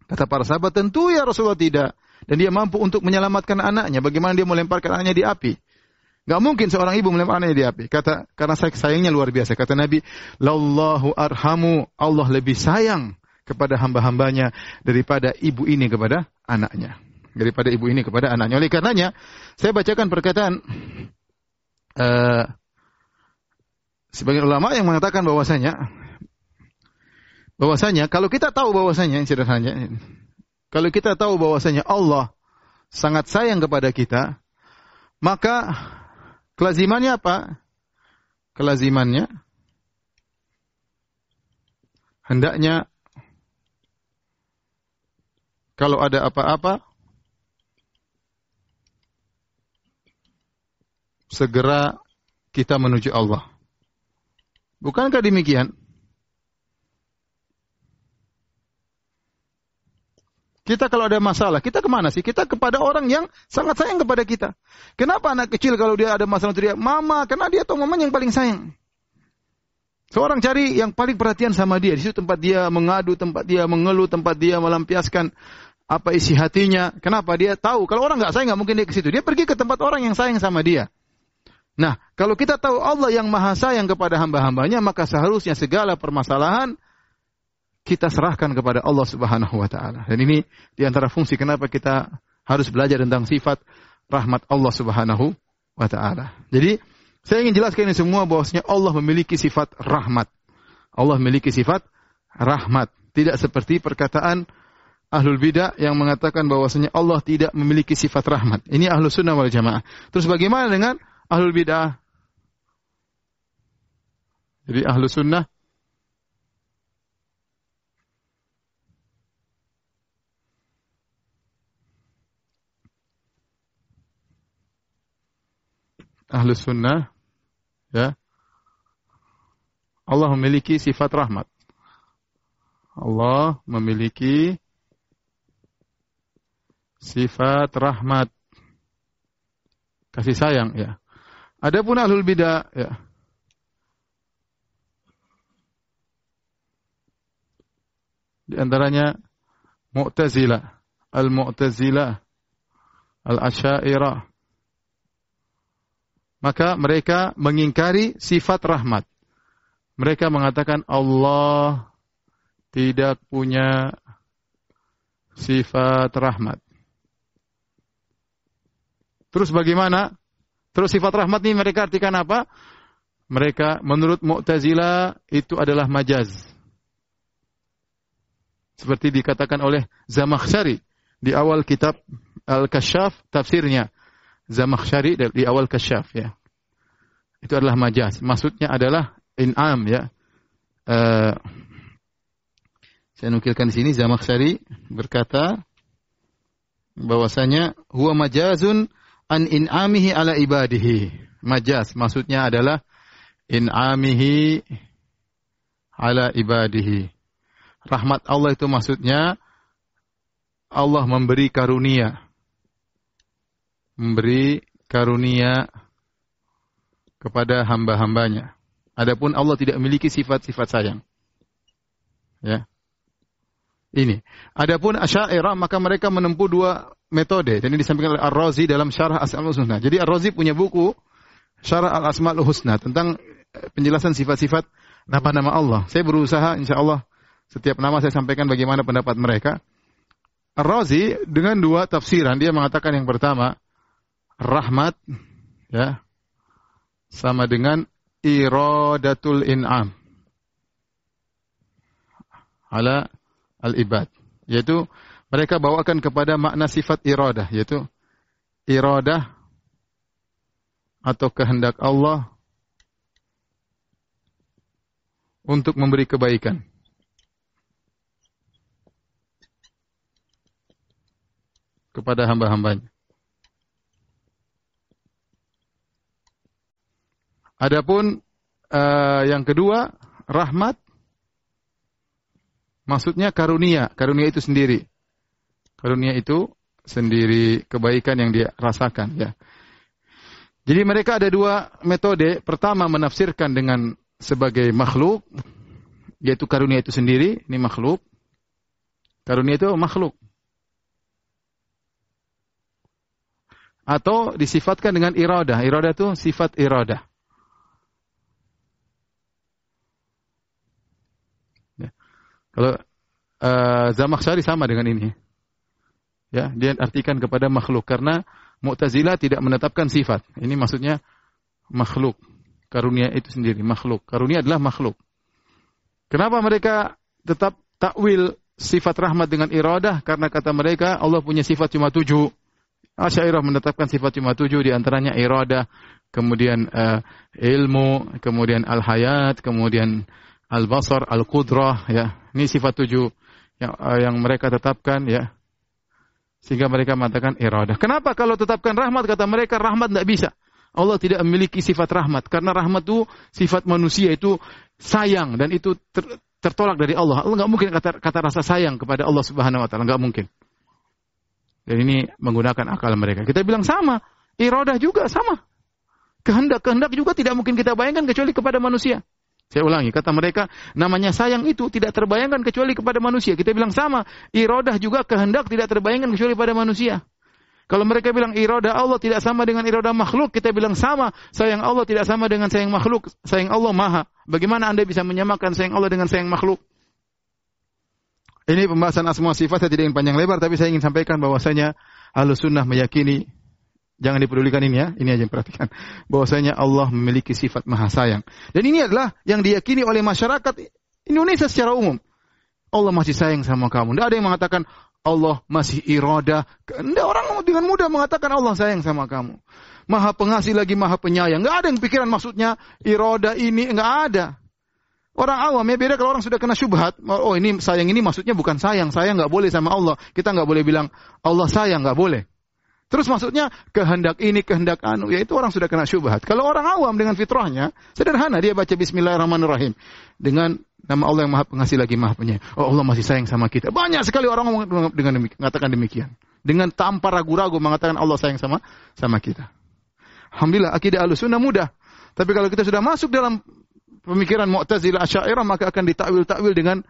Kata para sahabat, "Tentu ya Rasulullah tidak." Dan dia mampu untuk menyelamatkan anaknya. Bagaimana dia melemparkan anaknya di api? Gak mungkin seorang ibu melempar anaknya di api. Kata karena sayangnya luar biasa. Kata Nabi, "Lallahu arhamu." Allah lebih sayang kepada hamba-hambanya daripada ibu ini kepada anaknya. Daripada ibu ini kepada anaknya. Oleh karenanya, saya bacakan perkataan uh, sebagian ulama yang mengatakan bahwasanya bahwasanya kalau kita tahu bahwasanya sederhananya kalau kita tahu bahwasanya Allah sangat sayang kepada kita, maka Kelazimannya apa? Kelazimannya hendaknya kalau ada apa-apa segera kita menuju Allah. Bukankah demikian? Kita kalau ada masalah, kita ke mana sih? Kita kepada orang yang sangat sayang kepada kita. Kenapa anak kecil kalau dia ada masalah teriak, mama, karena dia tahu mamanya yang paling sayang. Seorang cari yang paling perhatian sama dia. Di situ tempat dia mengadu, tempat dia mengeluh, tempat dia melampiaskan apa isi hatinya. Kenapa? Dia tahu. Kalau orang nggak sayang, nggak mungkin dia ke situ. Dia pergi ke tempat orang yang sayang sama dia. Nah, kalau kita tahu Allah yang maha sayang kepada hamba-hambanya, maka seharusnya segala permasalahan kita serahkan kepada Allah Subhanahu wa taala. Dan ini di antara fungsi kenapa kita harus belajar tentang sifat rahmat Allah Subhanahu wa taala. Jadi, saya ingin jelaskan ini semua bahwasanya Allah memiliki sifat rahmat. Allah memiliki sifat rahmat. Tidak seperti perkataan ahlul bidah yang mengatakan bahwasanya Allah tidak memiliki sifat rahmat. Ini ahlus sunnah wal jamaah. Terus bagaimana dengan ahlul bidah? Jadi ahlus sunnah ahlu sunnah, ya, Allah memiliki sifat rahmat. Allah memiliki sifat rahmat. Kasih sayang, ya. Adapun ahlul bidah, ya. Di antaranya Mu'tazilah, Al-Mu'tazilah, Al-Asy'ariyah, maka mereka mengingkari sifat rahmat. Mereka mengatakan Allah tidak punya sifat rahmat. Terus bagaimana? Terus sifat rahmat ini mereka artikan apa? Mereka menurut Mu'tazilah itu adalah majaz. Seperti dikatakan oleh Zamakhsyari di awal kitab Al-Kasyaf tafsirnya. Zamakhsyari di awal Kasyaf ya. Itu adalah majaz. Maksudnya adalah in'am ya. Uh, saya nukilkan di sini Zamakhsyari berkata bahwasanya huwa majazun an in'amihi ala ibadihi. Majaz maksudnya adalah in'amihi ala ibadihi. Rahmat Allah itu maksudnya Allah memberi karunia. Memberi karunia kepada hamba-hambanya. Adapun Allah tidak memiliki sifat-sifat sayang. Ya. Ini. Adapun Asy'ariyah maka mereka menempuh dua metode. Ini disampaikan oleh Ar-Razi dalam Syarah Asmaul Husna. Jadi Ar-Razi punya buku Syarah Al-Asmaul Husna tentang penjelasan sifat-sifat nama-nama Allah. Saya berusaha insya Allah setiap nama saya sampaikan bagaimana pendapat mereka. Ar-Razi dengan dua tafsiran dia mengatakan yang pertama rahmat ya sama dengan iradatul in'am ala al-ibad yaitu mereka bawakan kepada makna sifat iradah yaitu iradah atau kehendak Allah untuk memberi kebaikan. kepada hamba-hambanya. Adapun uh, yang kedua, rahmat maksudnya karunia, karunia itu sendiri. Karunia itu sendiri kebaikan yang dia rasakan ya. Jadi mereka ada dua metode. Pertama menafsirkan dengan sebagai makhluk, yaitu karunia itu sendiri, ini makhluk. Karunia itu makhluk. Atau disifatkan dengan iradah. Iradah itu sifat iradah. Kalau uh, Zamakhsyari sama dengan ini. Ya, dia artikan kepada makhluk karena Mu'tazilah tidak menetapkan sifat. Ini maksudnya makhluk. Karunia itu sendiri makhluk. Karunia adalah makhluk. Kenapa mereka tetap takwil sifat rahmat dengan iradah? Karena kata mereka Allah punya sifat cuma tujuh. Asyairah menetapkan sifat cuma tujuh di antaranya iradah, kemudian uh, ilmu, kemudian al-hayat, kemudian al-basar, al-qudrah ya. Ini sifat tujuh yang, uh, yang mereka tetapkan ya. Sehingga mereka mengatakan iradah. Kenapa kalau tetapkan rahmat kata mereka rahmat tidak bisa? Allah tidak memiliki sifat rahmat karena rahmat itu sifat manusia itu sayang dan itu ter, tertolak dari Allah. Allah nggak mungkin kata, kata rasa sayang kepada Allah Subhanahu Wa Taala nggak mungkin. Dan ini menggunakan akal mereka. Kita bilang sama, iradah juga sama. Kehendak kehendak juga tidak mungkin kita bayangkan kecuali kepada manusia. Saya ulangi, kata mereka, namanya sayang itu tidak terbayangkan kecuali kepada manusia. Kita bilang sama, iradah juga kehendak tidak terbayangkan kecuali pada manusia. Kalau mereka bilang iroda Allah tidak sama dengan iroda makhluk, kita bilang sama. Sayang Allah tidak sama dengan sayang makhluk. Sayang Allah maha. Bagaimana Anda bisa menyamakan sayang Allah dengan sayang makhluk? Ini pembahasan asma sifat saya tidak ingin panjang lebar, tapi saya ingin sampaikan bahwasanya Ahlus Sunnah meyakini Jangan dipedulikan ini ya, ini aja yang perhatikan. Bahwasanya Allah memiliki sifat maha sayang. Dan ini adalah yang diyakini oleh masyarakat Indonesia secara umum. Allah masih sayang sama kamu. Tidak ada yang mengatakan, Allah masih irada. Tidak orang dengan mudah mengatakan Allah sayang sama kamu. Maha pengasih lagi maha penyayang. Nggak ada yang pikiran maksudnya iroda ini. Nggak ada. Orang awam ya beda kalau orang sudah kena syubhat. Oh ini sayang ini maksudnya bukan sayang. Sayang nggak boleh sama Allah. Kita nggak boleh bilang Allah sayang nggak boleh. Terus maksudnya kehendak ini, kehendak anu, ya itu orang sudah kena syubhat. Kalau orang awam dengan fitrahnya, sederhana dia baca Bismillahirrahmanirrahim dengan nama Allah yang Maha Pengasih lagi Maha Penyayang. Oh Allah masih sayang sama kita. Banyak sekali orang dengan mengatakan demikian. Dengan tanpa ragu-ragu mengatakan Allah sayang sama sama kita. Alhamdulillah akidah Ahlussunnah mudah. Tapi kalau kita sudah masuk dalam pemikiran Mu'tazilah Asy'ariyah maka akan ditakwil-takwil dengan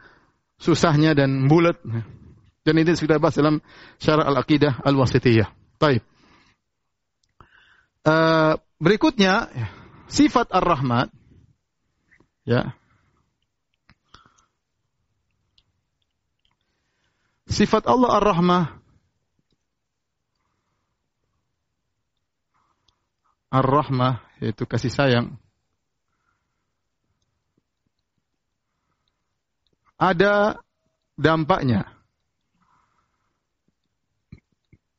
susahnya dan bulat. Dan ini sudah bahas dalam syarah al-aqidah al-wasitiyah. Baik. Uh, berikutnya sifat ar-rahmat ya. Sifat Allah ar-rahmah ar-rahmah yaitu kasih sayang ada dampaknya.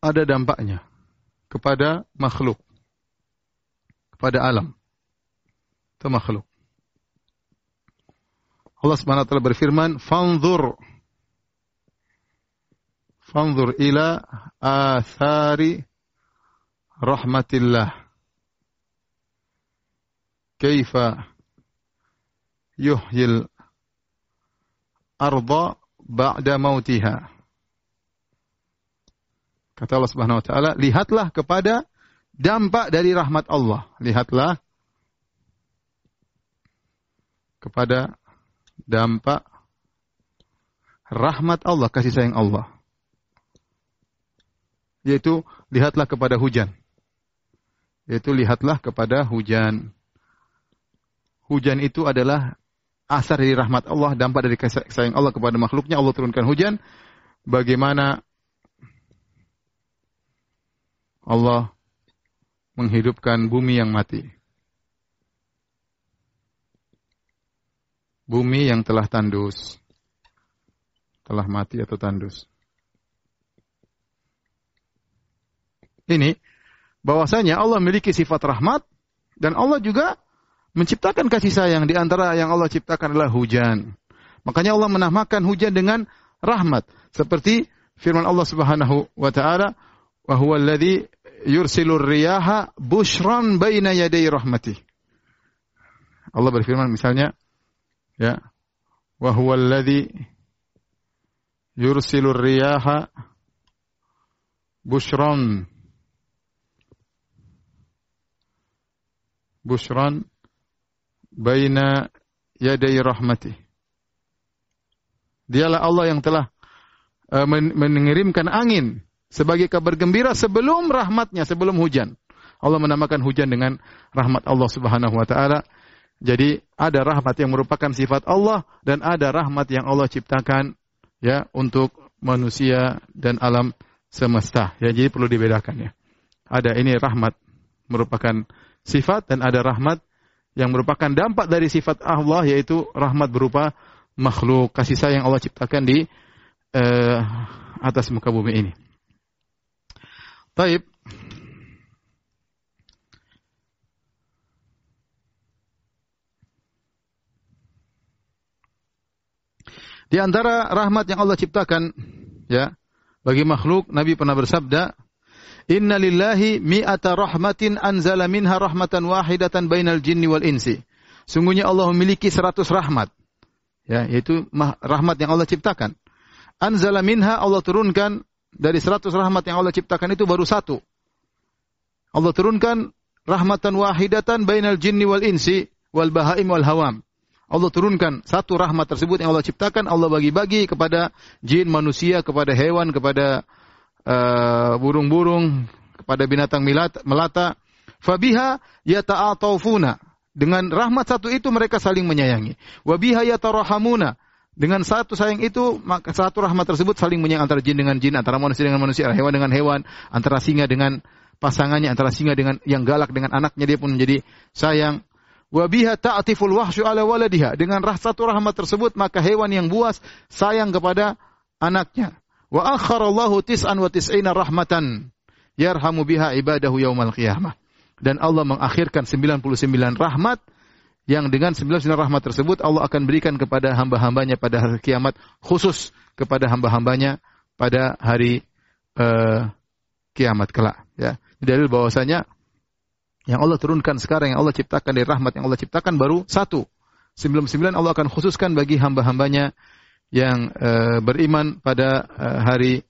Ada dampaknya kepada makhluk. Kepada alam. Itu makhluk. Allah Subhanahu wa taala berfirman, "Fanzur Fanzur ila athari rahmatillah." Kaifa yuhyil arda ba'da mautiha. Kata Allah Subhanahu wa taala, lihatlah kepada dampak dari rahmat Allah. Lihatlah kepada dampak rahmat Allah, kasih sayang Allah. Yaitu lihatlah kepada hujan. Yaitu lihatlah kepada hujan. Hujan itu adalah asar dari rahmat Allah, dampak dari kasih sayang Allah kepada makhluknya. Allah turunkan hujan. Bagaimana Allah menghidupkan bumi yang mati. bumi yang telah tandus, telah mati atau tandus. Ini bahwasanya Allah memiliki sifat rahmat dan Allah juga menciptakan kasih sayang di antara yang Allah ciptakan adalah hujan. Makanya Allah menamakan hujan dengan rahmat seperti firman Allah Subhanahu wa taala wa huwa alladhi yursilur riyaha bushran baina yaday rahmatih. Allah berfirman misalnya ya wa huwa alladhi yursilur riyaha bushran bushran baina yaday rahmatih Dialah Allah yang telah uh, mengirimkan angin sebagai kabar gembira sebelum rahmatnya, sebelum hujan. Allah menamakan hujan dengan rahmat Allah Subhanahu wa taala jadi ada rahmat yang merupakan sifat Allah dan ada rahmat yang Allah ciptakan ya untuk manusia dan alam semesta. Ya, jadi perlu dibedakan ya. Ada ini rahmat merupakan sifat dan ada rahmat yang merupakan dampak dari sifat Allah yaitu rahmat berupa makhluk kasih sayang Allah ciptakan di uh, atas muka bumi ini. Taib Di antara rahmat yang Allah ciptakan ya bagi makhluk Nabi pernah bersabda Inna lillahi mi'ata rahmatin anzala minha rahmatan wahidatan bainal jinni wal insi. Sungguhnya Allah memiliki seratus rahmat. Ya, yaitu rahmat yang Allah ciptakan. Anzala minha Allah turunkan dari seratus rahmat yang Allah ciptakan itu baru satu. Allah turunkan rahmatan wahidatan bainal jinni wal insi wal bahaim wal hawam. Allah turunkan satu rahmat tersebut yang Allah ciptakan, Allah bagi-bagi kepada jin, manusia, kepada hewan, kepada uh, burung-burung, kepada binatang melata. Fabiha yata'atawfuna. Dengan rahmat satu itu mereka saling menyayangi. Wabiha yatarahamuna. Dengan satu sayang itu, maka satu rahmat tersebut saling menyayangi antara jin dengan jin, antara manusia dengan manusia, hewan dengan hewan, antara singa dengan pasangannya, antara singa dengan yang galak dengan anaknya, dia pun menjadi sayang wa biha ta'tiful wahsyu ala waladiha. Dengan rah satu rahmat tersebut maka hewan yang buas sayang kepada anaknya. Wa akharallahu tis'an wa tis'ina rahmatan yarhamu biha ibadahu yaumal qiyamah. Dan Allah mengakhirkan 99 rahmat yang dengan 99 rahmat tersebut Allah akan berikan kepada hamba-hambanya pada hari kiamat khusus kepada hamba-hambanya pada hari uh, kiamat kelak ya. Dalil bahwasanya yang Allah turunkan sekarang, yang Allah ciptakan dari rahmat yang Allah ciptakan baru satu. Sebelum sembilan Allah akan khususkan bagi hamba-hambanya yang uh, beriman pada uh, hari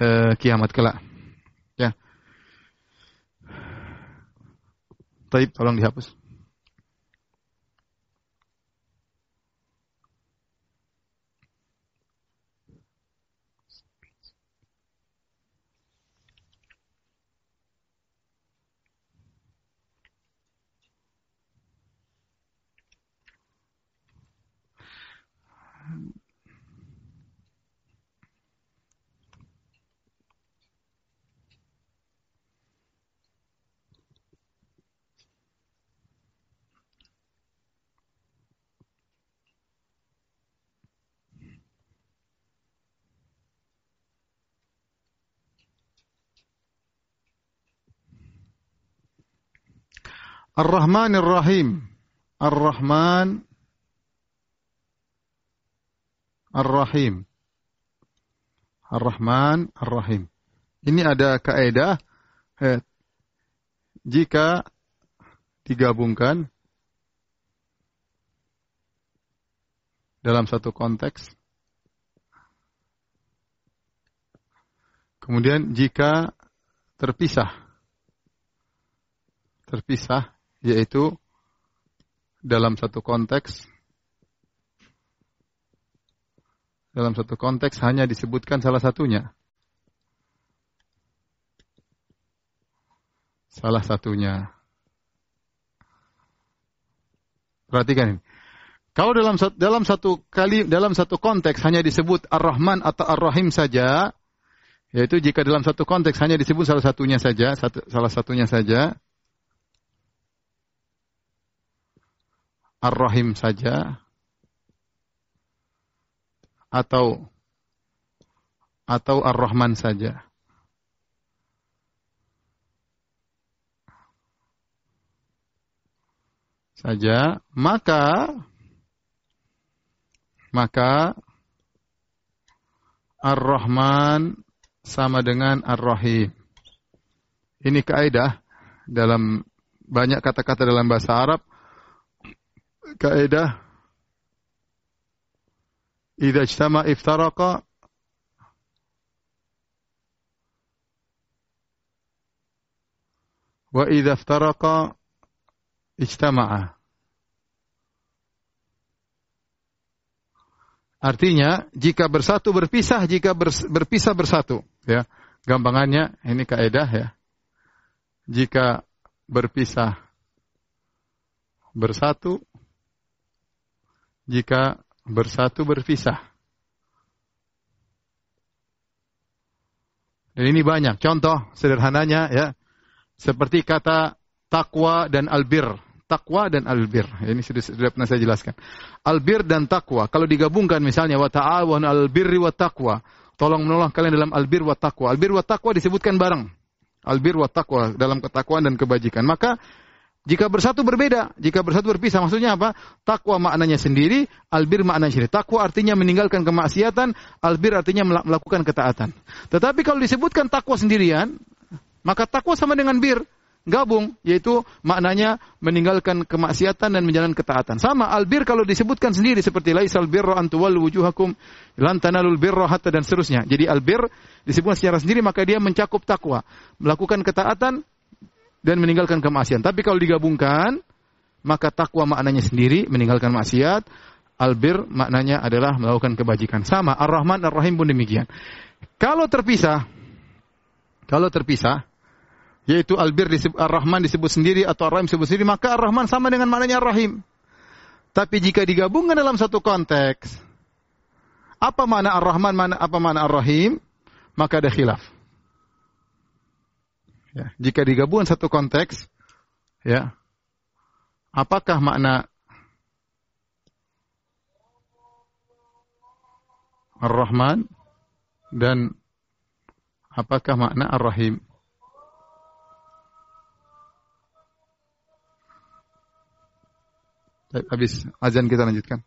uh, kiamat kelak. Ya. Taib, tolong dihapus. Ar-Rahmanir Rahim. Ar-Rahman Ar-Rahim. Ar-Rahman Ar-Rahim. Ini ada kaedah eh, jika digabungkan dalam satu konteks kemudian jika terpisah terpisah yaitu dalam satu konteks dalam satu konteks hanya disebutkan salah satunya salah satunya Perhatikan ini. Kalau dalam dalam satu kali dalam satu konteks hanya disebut Ar-Rahman atau Ar-Rahim saja, yaitu jika dalam satu konteks hanya disebut salah satunya saja, satu, salah satunya saja Ar-Rahim saja atau atau Ar-Rahman saja. saja, maka maka Ar-Rahman sama dengan Ar-Rahim. Ini kaidah dalam banyak kata-kata dalam bahasa Arab. Kaidah Idza ijtama iftaraqa wa idza iftaraqa ijtama'a. Artinya jika bersatu berpisah, jika berpisah bersatu, ya. Gampangannya ini kaidah ya. Jika berpisah bersatu, jika bersatu berpisah. Dan ini banyak. Contoh sederhananya ya. Seperti kata takwa dan albir. Takwa dan albir. Ini sudah, sudah pernah saya jelaskan. Albir dan takwa. Kalau digabungkan misalnya wa ta'awan albirri wa takwa. Tolong menolong kalian dalam albir wa takwa. Albir wa takwa disebutkan bareng. Albir wa takwa dalam ketakwaan dan kebajikan. Maka jika bersatu berbeda, jika bersatu berpisah, maksudnya apa? Takwa maknanya sendiri, albir maknanya sendiri. Takwa artinya meninggalkan kemaksiatan, albir artinya melakukan ketaatan. Tetapi kalau disebutkan takwa sendirian, maka takwa sama dengan bir gabung yaitu maknanya meninggalkan kemaksiatan dan menjalankan ketaatan. Sama albir kalau disebutkan sendiri seperti laisal birra an tuwallu wujuhakum lan tanalul birra hatta dan seterusnya. Jadi albir disebutkan secara sendiri maka dia mencakup takwa, melakukan ketaatan dan meninggalkan kemaksiatan. Tapi kalau digabungkan maka takwa maknanya sendiri meninggalkan maksiat, albir maknanya adalah melakukan kebajikan. Sama Ar-Rahman Ar-Rahim pun demikian. Kalau terpisah kalau terpisah yaitu albir disebut ar-Rahman disebut sendiri atau ar-Rahim disebut sendiri, maka ar-Rahman sama dengan maknanya ar-Rahim. Tapi jika digabungkan dalam satu konteks, apa mana ar-Rahman, mana apa mana ar-Rahim, maka ada khilaf. Ya, jika digabungkan satu konteks, ya, apakah makna ar-Rahman dan apakah makna ar-Rahim? Habis azan kita lanjutkan.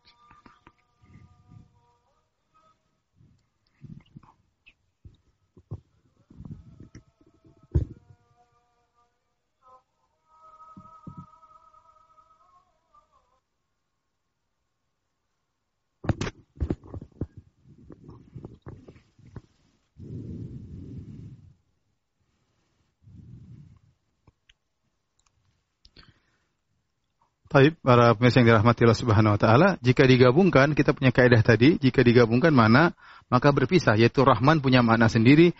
Taib, para pemirsa yang dirahmati Allah Subhanahu wa taala, jika digabungkan kita punya kaidah tadi, jika digabungkan mana maka berpisah yaitu Rahman punya makna sendiri,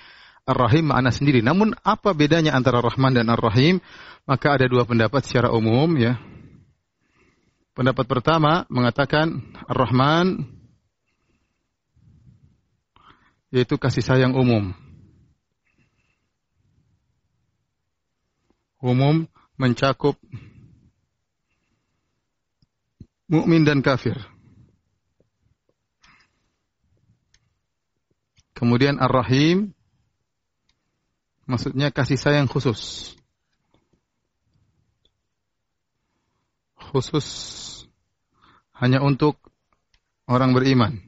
Ar-Rahim makna sendiri. Namun apa bedanya antara Rahman dan Ar-Rahim? Maka ada dua pendapat secara umum ya. Pendapat pertama mengatakan Ar-Rahman yaitu kasih sayang umum. Umum mencakup mukmin dan kafir. Kemudian Ar-Rahim maksudnya kasih sayang khusus. khusus hanya untuk orang beriman.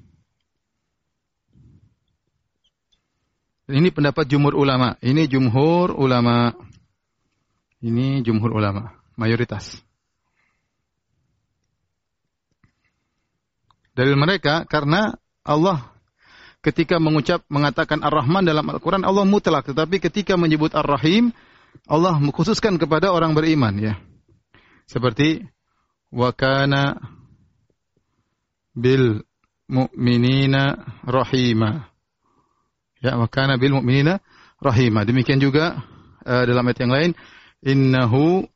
Ini pendapat jumhur ulama. Ini jumhur ulama. Ini jumhur ulama, mayoritas. Dari mereka karena Allah ketika mengucap mengatakan Ar-Rahman dalam Al-Qur'an Allah mutlak, tetapi ketika menyebut Ar-Rahim Allah mengkhususkan kepada orang beriman ya. Seperti wa kana bil mu'minina rahima. Ya, wa kana bil mu'minina rahima. Demikian juga uh, dalam ayat yang lain, innahu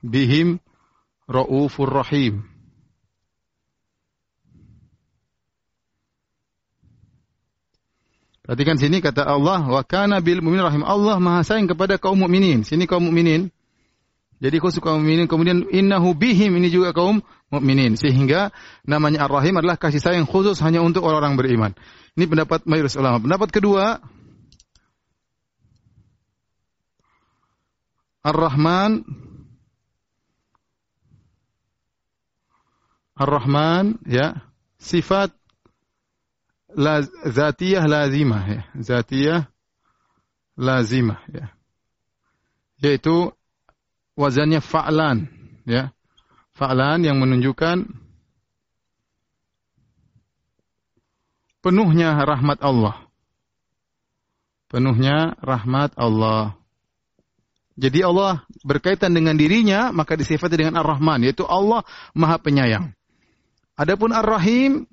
bihim raufur rahim. Perhatikan sini kata Allah, wa kana bil mu'minin rahim. Allah Maha sayang kepada kaum mukminin. Sini kaum mukminin. Jadi khusus kaum mukminin, kemudian innahu bihim ini juga kaum mukminin. Sehingga namanya Ar-Rahim adalah kasih sayang khusus hanya untuk orang-orang beriman. Ini pendapat mayoritas ulama. Pendapat kedua, Ar-Rahman Ar-Rahman ya sifat zatiyah lazimah ya zatiyah lazimah ya yaitu wazannya fa'lan ya fa'lan yang menunjukkan penuhnya rahmat Allah. Penuhnya rahmat Allah. Jadi Allah berkaitan dengan dirinya, maka disifati dengan Ar-Rahman, yaitu Allah Maha Penyayang. Adapun Ar-Rahim,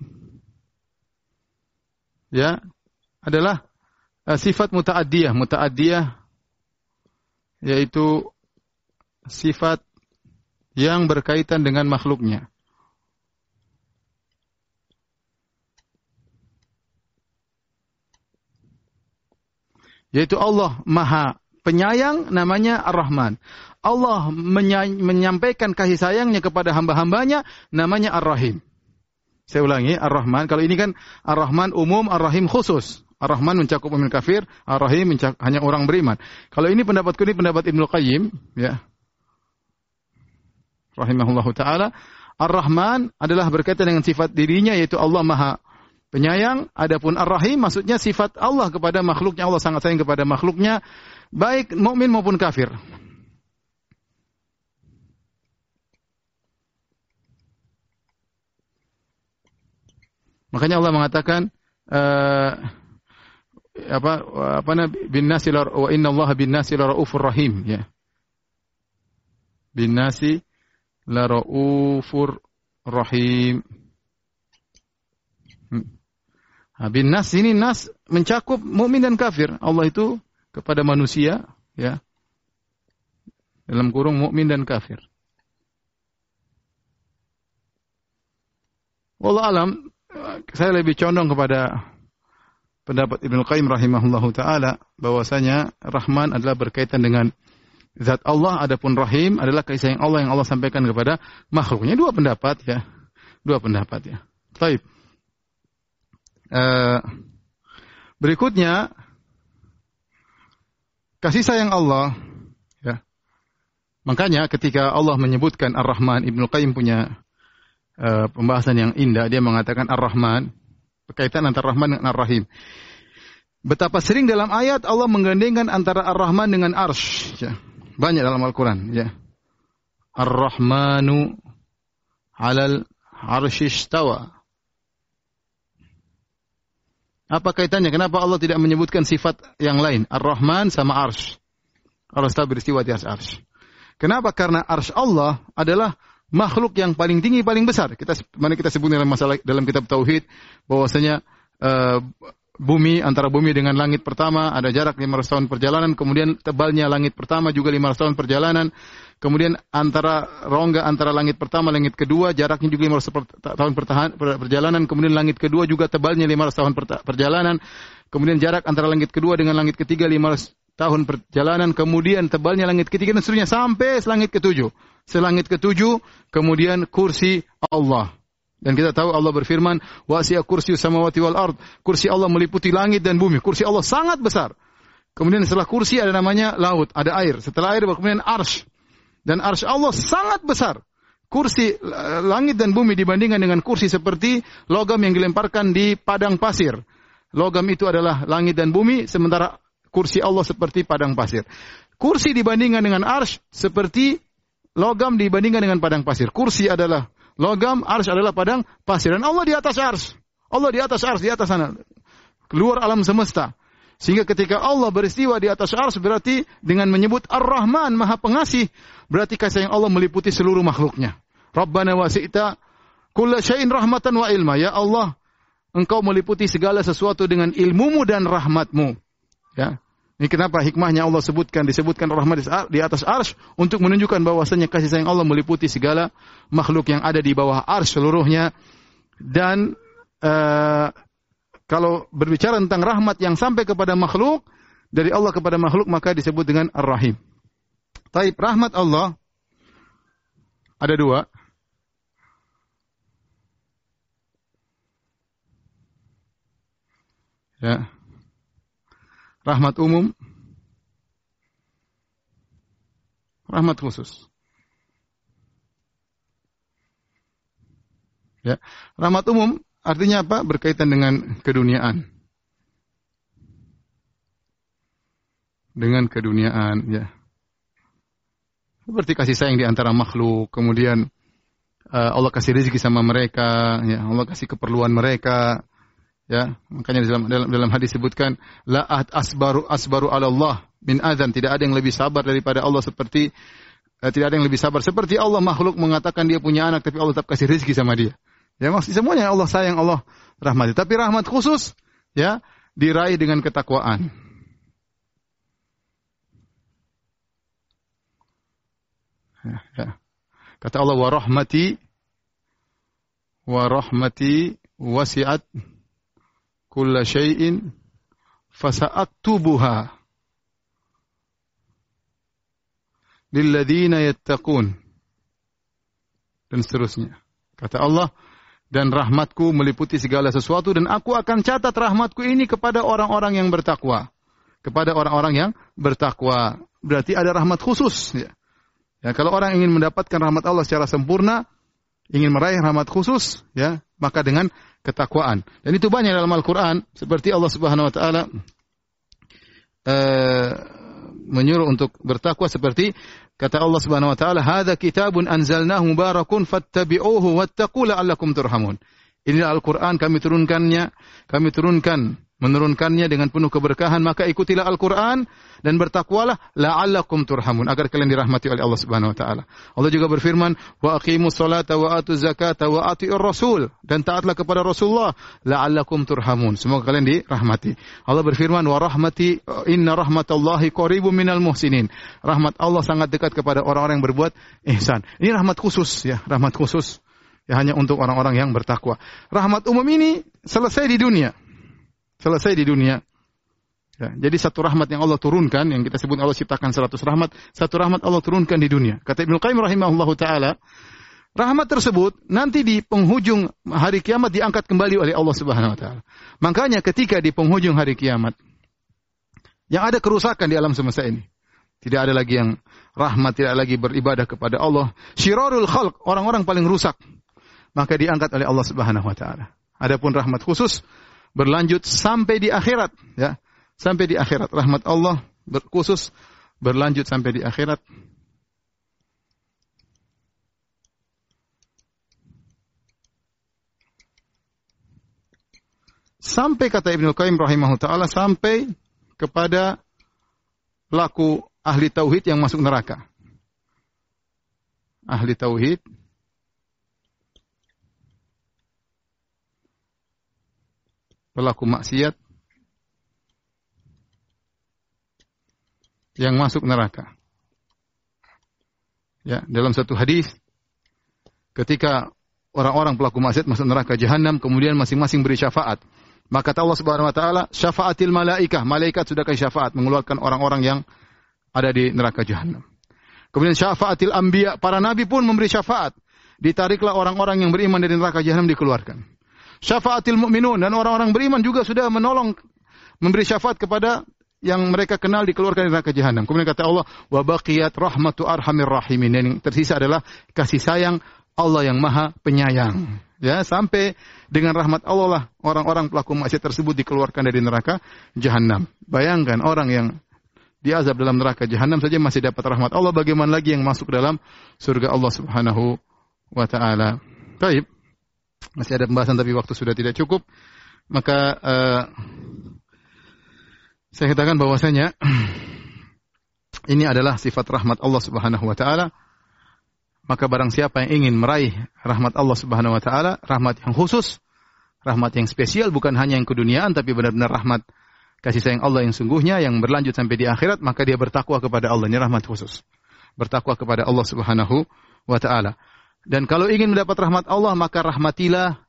ya, adalah uh, sifat muta'addiyah. Muta'addiyah, yaitu sifat yang berkaitan dengan makhluknya. yaitu Allah Maha Penyayang namanya Ar-Rahman. Allah menyampaikan kasih sayangnya kepada hamba-hambanya namanya Ar-Rahim. Saya ulangi, Ar-Rahman. Kalau ini kan Ar-Rahman umum, Ar-Rahim khusus. Ar-Rahman mencakup mu'min kafir, Ar-Rahim hanya orang beriman. Kalau ini pendapatku ini pendapat Ibnu Qayyim, ya. Rahimahullahu taala, Ar-Rahman adalah berkaitan dengan sifat dirinya yaitu Allah Maha penyayang, adapun Ar-Rahim maksudnya sifat Allah kepada makhluknya, Allah sangat sayang kepada makhluknya, baik mukmin maupun kafir. Makanya Allah mengatakan uh, apa apa bin nasi wa inna Allah bin nasi la raufur rahim ya. Bin nasi la raufur rahim. Hmm. Nah, bin nas ini nas mencakup mukmin dan kafir. Allah itu kepada manusia ya. Dalam kurung mukmin dan kafir. Wallah alam saya lebih condong kepada pendapat Ibnu Qayyim rahimahullahu taala bahwasanya Rahman adalah berkaitan dengan zat Allah adapun Rahim adalah kasih sayang Allah yang Allah sampaikan kepada makhluknya. Dua pendapat ya. Dua pendapat ya. Baik Eh, berikutnya kasih sayang Allah ya. Makanya ketika Allah menyebutkan Ar-Rahman Ibnu Qayyim punya uh, pembahasan yang indah dia mengatakan Ar-Rahman berkaitan antara Rahman dengan Ar-Rahim. Betapa sering dalam ayat Allah menggandengkan antara Ar-Rahman dengan Arsh ya. Banyak dalam Al-Qur'an ya. Ar-Rahmanu 'alal 'arsyistawa. Apa kaitannya? Kenapa Allah tidak menyebutkan sifat yang lain? Ar-Rahman sama Arsh. Allah tahu beristiwa di Arsh. Kenapa? Karena Arsh Allah adalah makhluk yang paling tinggi, paling besar. Kita mana kita sebut dalam masalah dalam kitab tauhid bahwasanya uh, bumi antara bumi dengan langit pertama ada jarak 500 tahun perjalanan, kemudian tebalnya langit pertama juga 500 tahun perjalanan, Kemudian antara rongga antara langit pertama langit kedua jaraknya juga 500 tahun perjalanan. Kemudian langit kedua juga tebalnya 500 tahun perjalanan. Kemudian jarak antara langit kedua dengan langit ketiga 500 tahun perjalanan. Kemudian tebalnya langit ketiga dan seterusnya sampai langit ketujuh. Selangit ketujuh kemudian kursi Allah. Dan kita tahu Allah berfirman, "Wasi'a kursi samawati wal ard." Kursi Allah meliputi langit dan bumi. Kursi Allah sangat besar. Kemudian setelah kursi ada namanya laut, ada air. Setelah air kemudian arsh. Dan arsy Allah sangat besar. kursi langit dan bumi dibandingkan dengan kursi seperti logam yang dilemparkan di padang pasir. Logam itu adalah langit dan bumi, sementara kursi Allah seperti padang pasir. Kursi dibandingkan dengan arsh seperti logam dibandingkan dengan padang pasir. Kursi adalah logam, arsh adalah padang pasir. Dan Allah di atas arsh. Allah di atas arsh, di atas sana. Keluar alam semesta. Sehingga ketika Allah beristiwa di atas arsh berarti dengan menyebut Ar-Rahman, Maha Pengasih, berarti kasih yang Allah meliputi seluruh makhluknya. Rabbana wasi'ta kulla syai'in rahmatan wa ilma. Ya Allah, engkau meliputi segala sesuatu dengan ilmumu dan rahmatmu. Ya. Ini kenapa hikmahnya Allah sebutkan, disebutkan rahmat di atas arsh untuk menunjukkan bahwasanya kasih sayang Allah meliputi segala makhluk yang ada di bawah arsh seluruhnya. Dan uh, kalau berbicara tentang rahmat yang sampai kepada makhluk, dari Allah kepada makhluk maka disebut dengan Ar-Rahim. Taib rahmat Allah ada dua. Ya. Rahmat umum, rahmat khusus. Ya. Rahmat umum artinya apa? Berkaitan dengan keduniaan. Dengan keduniaan, ya. Seperti kasih sayang di antara makhluk, kemudian uh, Allah kasih rezeki sama mereka, ya, Allah kasih keperluan mereka, Ya, makanya dalam dalam, dalam hadis disebutkan la asbaru asbaru ala Allah min adzan, tidak ada yang lebih sabar daripada Allah seperti eh, tidak ada yang lebih sabar seperti Allah makhluk mengatakan dia punya anak tapi Allah tetap kasih rezeki sama dia. Ya, maksudnya semuanya Allah sayang, Allah rahmati. Tapi rahmat khusus ya diraih dengan ketakwaan. Ya, ya. Kata Allah wa rahmati wa rahmati wasi'at kulla syai'in fasa'aktubuha lilladzina yattaqun dan seterusnya. Kata Allah, dan rahmatku meliputi segala sesuatu dan aku akan catat rahmatku ini kepada orang-orang yang bertakwa. Kepada orang-orang yang bertakwa. Berarti ada rahmat khusus. Ya. ya. kalau orang ingin mendapatkan rahmat Allah secara sempurna, ingin meraih rahmat khusus, ya, maka dengan ketakwaan. Dan itu banyak dalam Al-Quran. Seperti Allah Subhanahu Wa Taala uh, menyuruh untuk bertakwa seperti kata Allah Subhanahu Wa Taala, "Hada kitabun anzalnahu mubarakun fattabi'uhu wattaqu la'allakum turhamun." Inilah Al-Quran kami turunkannya, kami turunkan menurunkannya dengan penuh keberkahan, maka ikutilah Al-Quran dan bertakwalah la'allakum turhamun agar kalian dirahmati oleh Allah Subhanahu wa taala. Allah juga berfirman, "Wa aqimus salata wa atuz zakata wa atiur rasul" dan taatlah kepada Rasulullah la'allakum turhamun. Semoga kalian dirahmati. Allah berfirman, "Wa rahmati inna rahmatallahi qaribum minal muhsinin." Rahmat Allah sangat dekat kepada orang-orang yang berbuat ihsan. Ini rahmat khusus ya, rahmat khusus ya hanya untuk orang-orang yang bertakwa. Rahmat umum ini selesai di dunia selesai di dunia. Ya, jadi satu rahmat yang Allah turunkan, yang kita sebut Allah ciptakan seratus rahmat, satu rahmat Allah turunkan di dunia. Kata Ibnu Qayyim rahimahullah taala, rahmat tersebut nanti di penghujung hari kiamat diangkat kembali oleh Allah Subhanahu wa taala. Makanya ketika di penghujung hari kiamat yang ada kerusakan di alam semesta ini. Tidak ada lagi yang rahmat, tidak lagi beribadah kepada Allah. Syirarul khalq, orang-orang paling rusak. Maka diangkat oleh Allah Subhanahu wa taala. Adapun rahmat khusus berlanjut sampai di akhirat ya. Sampai di akhirat. Rahmat Allah khusus berlanjut sampai di akhirat. Sampai kata Ibnu Qayyim rahimahullah taala sampai kepada laku ahli tauhid yang masuk neraka. Ahli tauhid pelaku maksiat yang masuk neraka. Ya, dalam satu hadis ketika orang-orang pelaku maksiat masuk neraka jahanam kemudian masing-masing beri syafaat. Maka kata Allah Subhanahu wa taala, syafaatil malaikah, malaikat sudah kasih syafaat mengeluarkan orang-orang yang ada di neraka jahanam. Kemudian syafaatil anbiya, para nabi pun memberi syafaat. Ditariklah orang-orang yang beriman dari neraka jahanam dikeluarkan syafaatil mu'minun dan orang-orang beriman juga sudah menolong memberi syafaat kepada yang mereka kenal dikeluarkan dari neraka jahanam. Kemudian kata Allah, "Wa baqiyat rahmatu arhamir rahimin." Yang tersisa adalah kasih sayang Allah yang Maha Penyayang. Ya, sampai dengan rahmat Allah lah orang-orang pelaku maksiat tersebut dikeluarkan dari neraka jahanam. Bayangkan orang yang diazab dalam neraka jahanam saja masih dapat rahmat Allah, bagaimana lagi yang masuk dalam surga Allah Subhanahu wa taala. Baik. Masih ada pembahasan tapi waktu sudah tidak cukup. Maka uh, saya katakan bahwasanya ini adalah sifat rahmat Allah Subhanahu wa taala maka barang siapa yang ingin meraih rahmat Allah Subhanahu wa taala, rahmat yang khusus, rahmat yang spesial bukan hanya yang keduniaan tapi benar-benar rahmat kasih sayang Allah yang sungguhnya yang berlanjut sampai di akhirat, maka dia bertakwa kepada Allah, ini rahmat khusus. Bertakwa kepada Allah Subhanahu wa taala. Dan kalau ingin mendapat rahmat Allah, maka rahmatilah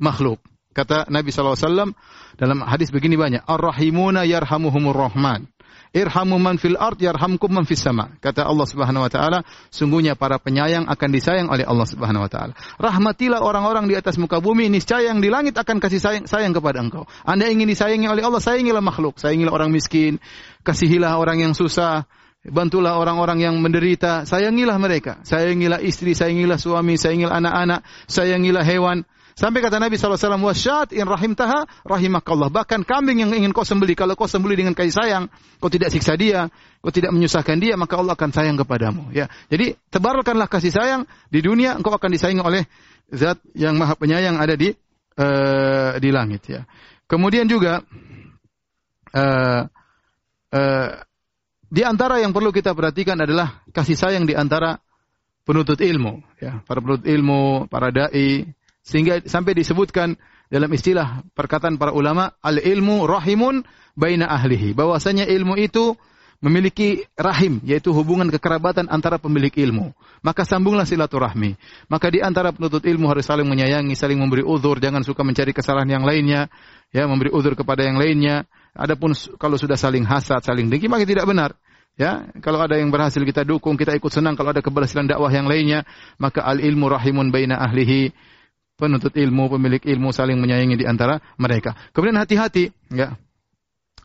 makhluk. Kata Nabi SAW dalam hadis begini banyak, Ar-Rahimuna yarhamuhumur Rahman. Irhamu man fil ard yarhamkum man fis sama. Kata Allah Subhanahu wa taala, sungguhnya para penyayang akan disayang oleh Allah Subhanahu wa taala. Rahmatilah orang-orang di atas muka bumi, niscaya yang di langit akan kasih sayang, sayang kepada engkau. Anda ingin disayangi oleh Allah, sayangilah makhluk, sayangilah orang miskin, kasihilah orang yang susah, Bantulah orang-orang yang menderita, sayangilah mereka. Sayangilah istri, sayangilah suami, sayangilah anak-anak, sayangilah hewan. Sampai kata Nabi SAW, wasyat in rahim taha rahimakallah. Bahkan kambing yang ingin kau sembeli, kalau kau sembeli dengan kasih sayang, kau tidak siksa dia, kau tidak menyusahkan dia, maka Allah akan sayang kepadamu. Ya, Jadi tebarkanlah kasih sayang di dunia, engkau akan disayangi oleh zat yang maha penyayang ada di uh, di langit. Ya. Kemudian juga uh, di antara yang perlu kita perhatikan adalah kasih sayang di antara penuntut ilmu, ya, para penuntut ilmu, para dai, sehingga sampai disebutkan dalam istilah perkataan para ulama al ilmu rahimun baina ahlihi. Bahwasanya ilmu itu memiliki rahim yaitu hubungan kekerabatan antara pemilik ilmu. Maka sambunglah silaturahmi. Maka di antara penuntut ilmu harus saling menyayangi saling memberi uzur jangan suka mencari kesalahan yang lainnya ya memberi uzur kepada yang lainnya adapun kalau sudah saling hasad saling dengki maka tidak benar ya kalau ada yang berhasil kita dukung kita ikut senang kalau ada keberhasilan dakwah yang lainnya maka al ilmu rahimun baina ahlihi penuntut ilmu, pemilik ilmu saling menyayangi di antara mereka. Kemudian hati-hati, ya.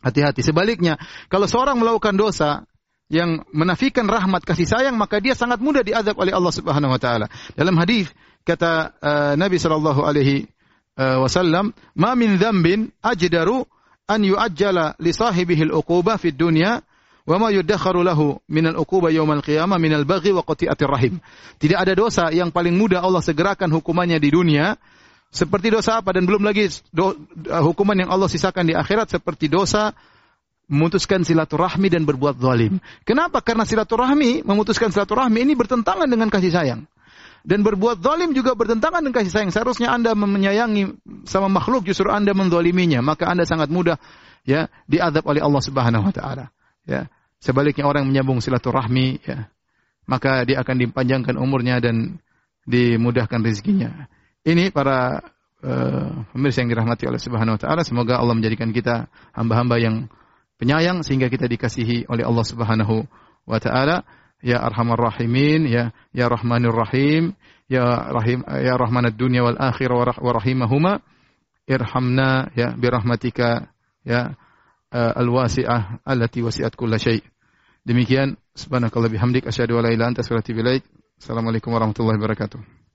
Hati-hati. Sebaliknya, kalau seorang melakukan dosa yang menafikan rahmat kasih sayang, maka dia sangat mudah diadab oleh Allah Subhanahu wa taala. Dalam hadis kata uh, Nabi sallallahu alaihi uh, wasallam, "Ma min dzambin ajdaru an yu'ajjala li sahibihi al-uquba fid dunya wa ma yudakharu lahu min al-uquba al qiyamah min al-baghi wa qati'atir rahim. Tidak ada dosa yang paling mudah Allah segerakan hukumannya di dunia seperti dosa apa dan belum lagi do, uh, hukuman yang Allah sisakan di akhirat seperti dosa memutuskan silaturahmi dan berbuat zalim. Kenapa? Karena silaturahmi, memutuskan silaturahmi ini bertentangan dengan kasih sayang. Dan berbuat zalim juga bertentangan dengan kasih sayang. Seharusnya Anda menyayangi sama makhluk justru Anda menzaliminya, maka Anda sangat mudah ya diadab oleh Allah Subhanahu wa taala. Ya. Sebaliknya orang menyambung silaturahmi, ya, maka dia akan dipanjangkan umurnya dan dimudahkan rezekinya. Ini para uh, pemirsa yang dirahmati oleh Subhanahu wa taala, semoga Allah menjadikan kita hamba-hamba yang penyayang sehingga kita dikasihi oleh Allah Subhanahu wa taala. Ya Arhamar Rahimin, ya Ya Rahmanur Rahim, ya Rahim ya Rahmanad dunya wal akhirah wa rahimahuma. Irhamna ya birahmatika ya uh, al-wasi'ah allati wasi'at kulla syai'. Demikian subhanakallah bihamdik asyhadu an la ilaha illa anta astaghfiruka wa atubu. Assalamualaikum warahmatullahi wabarakatuh.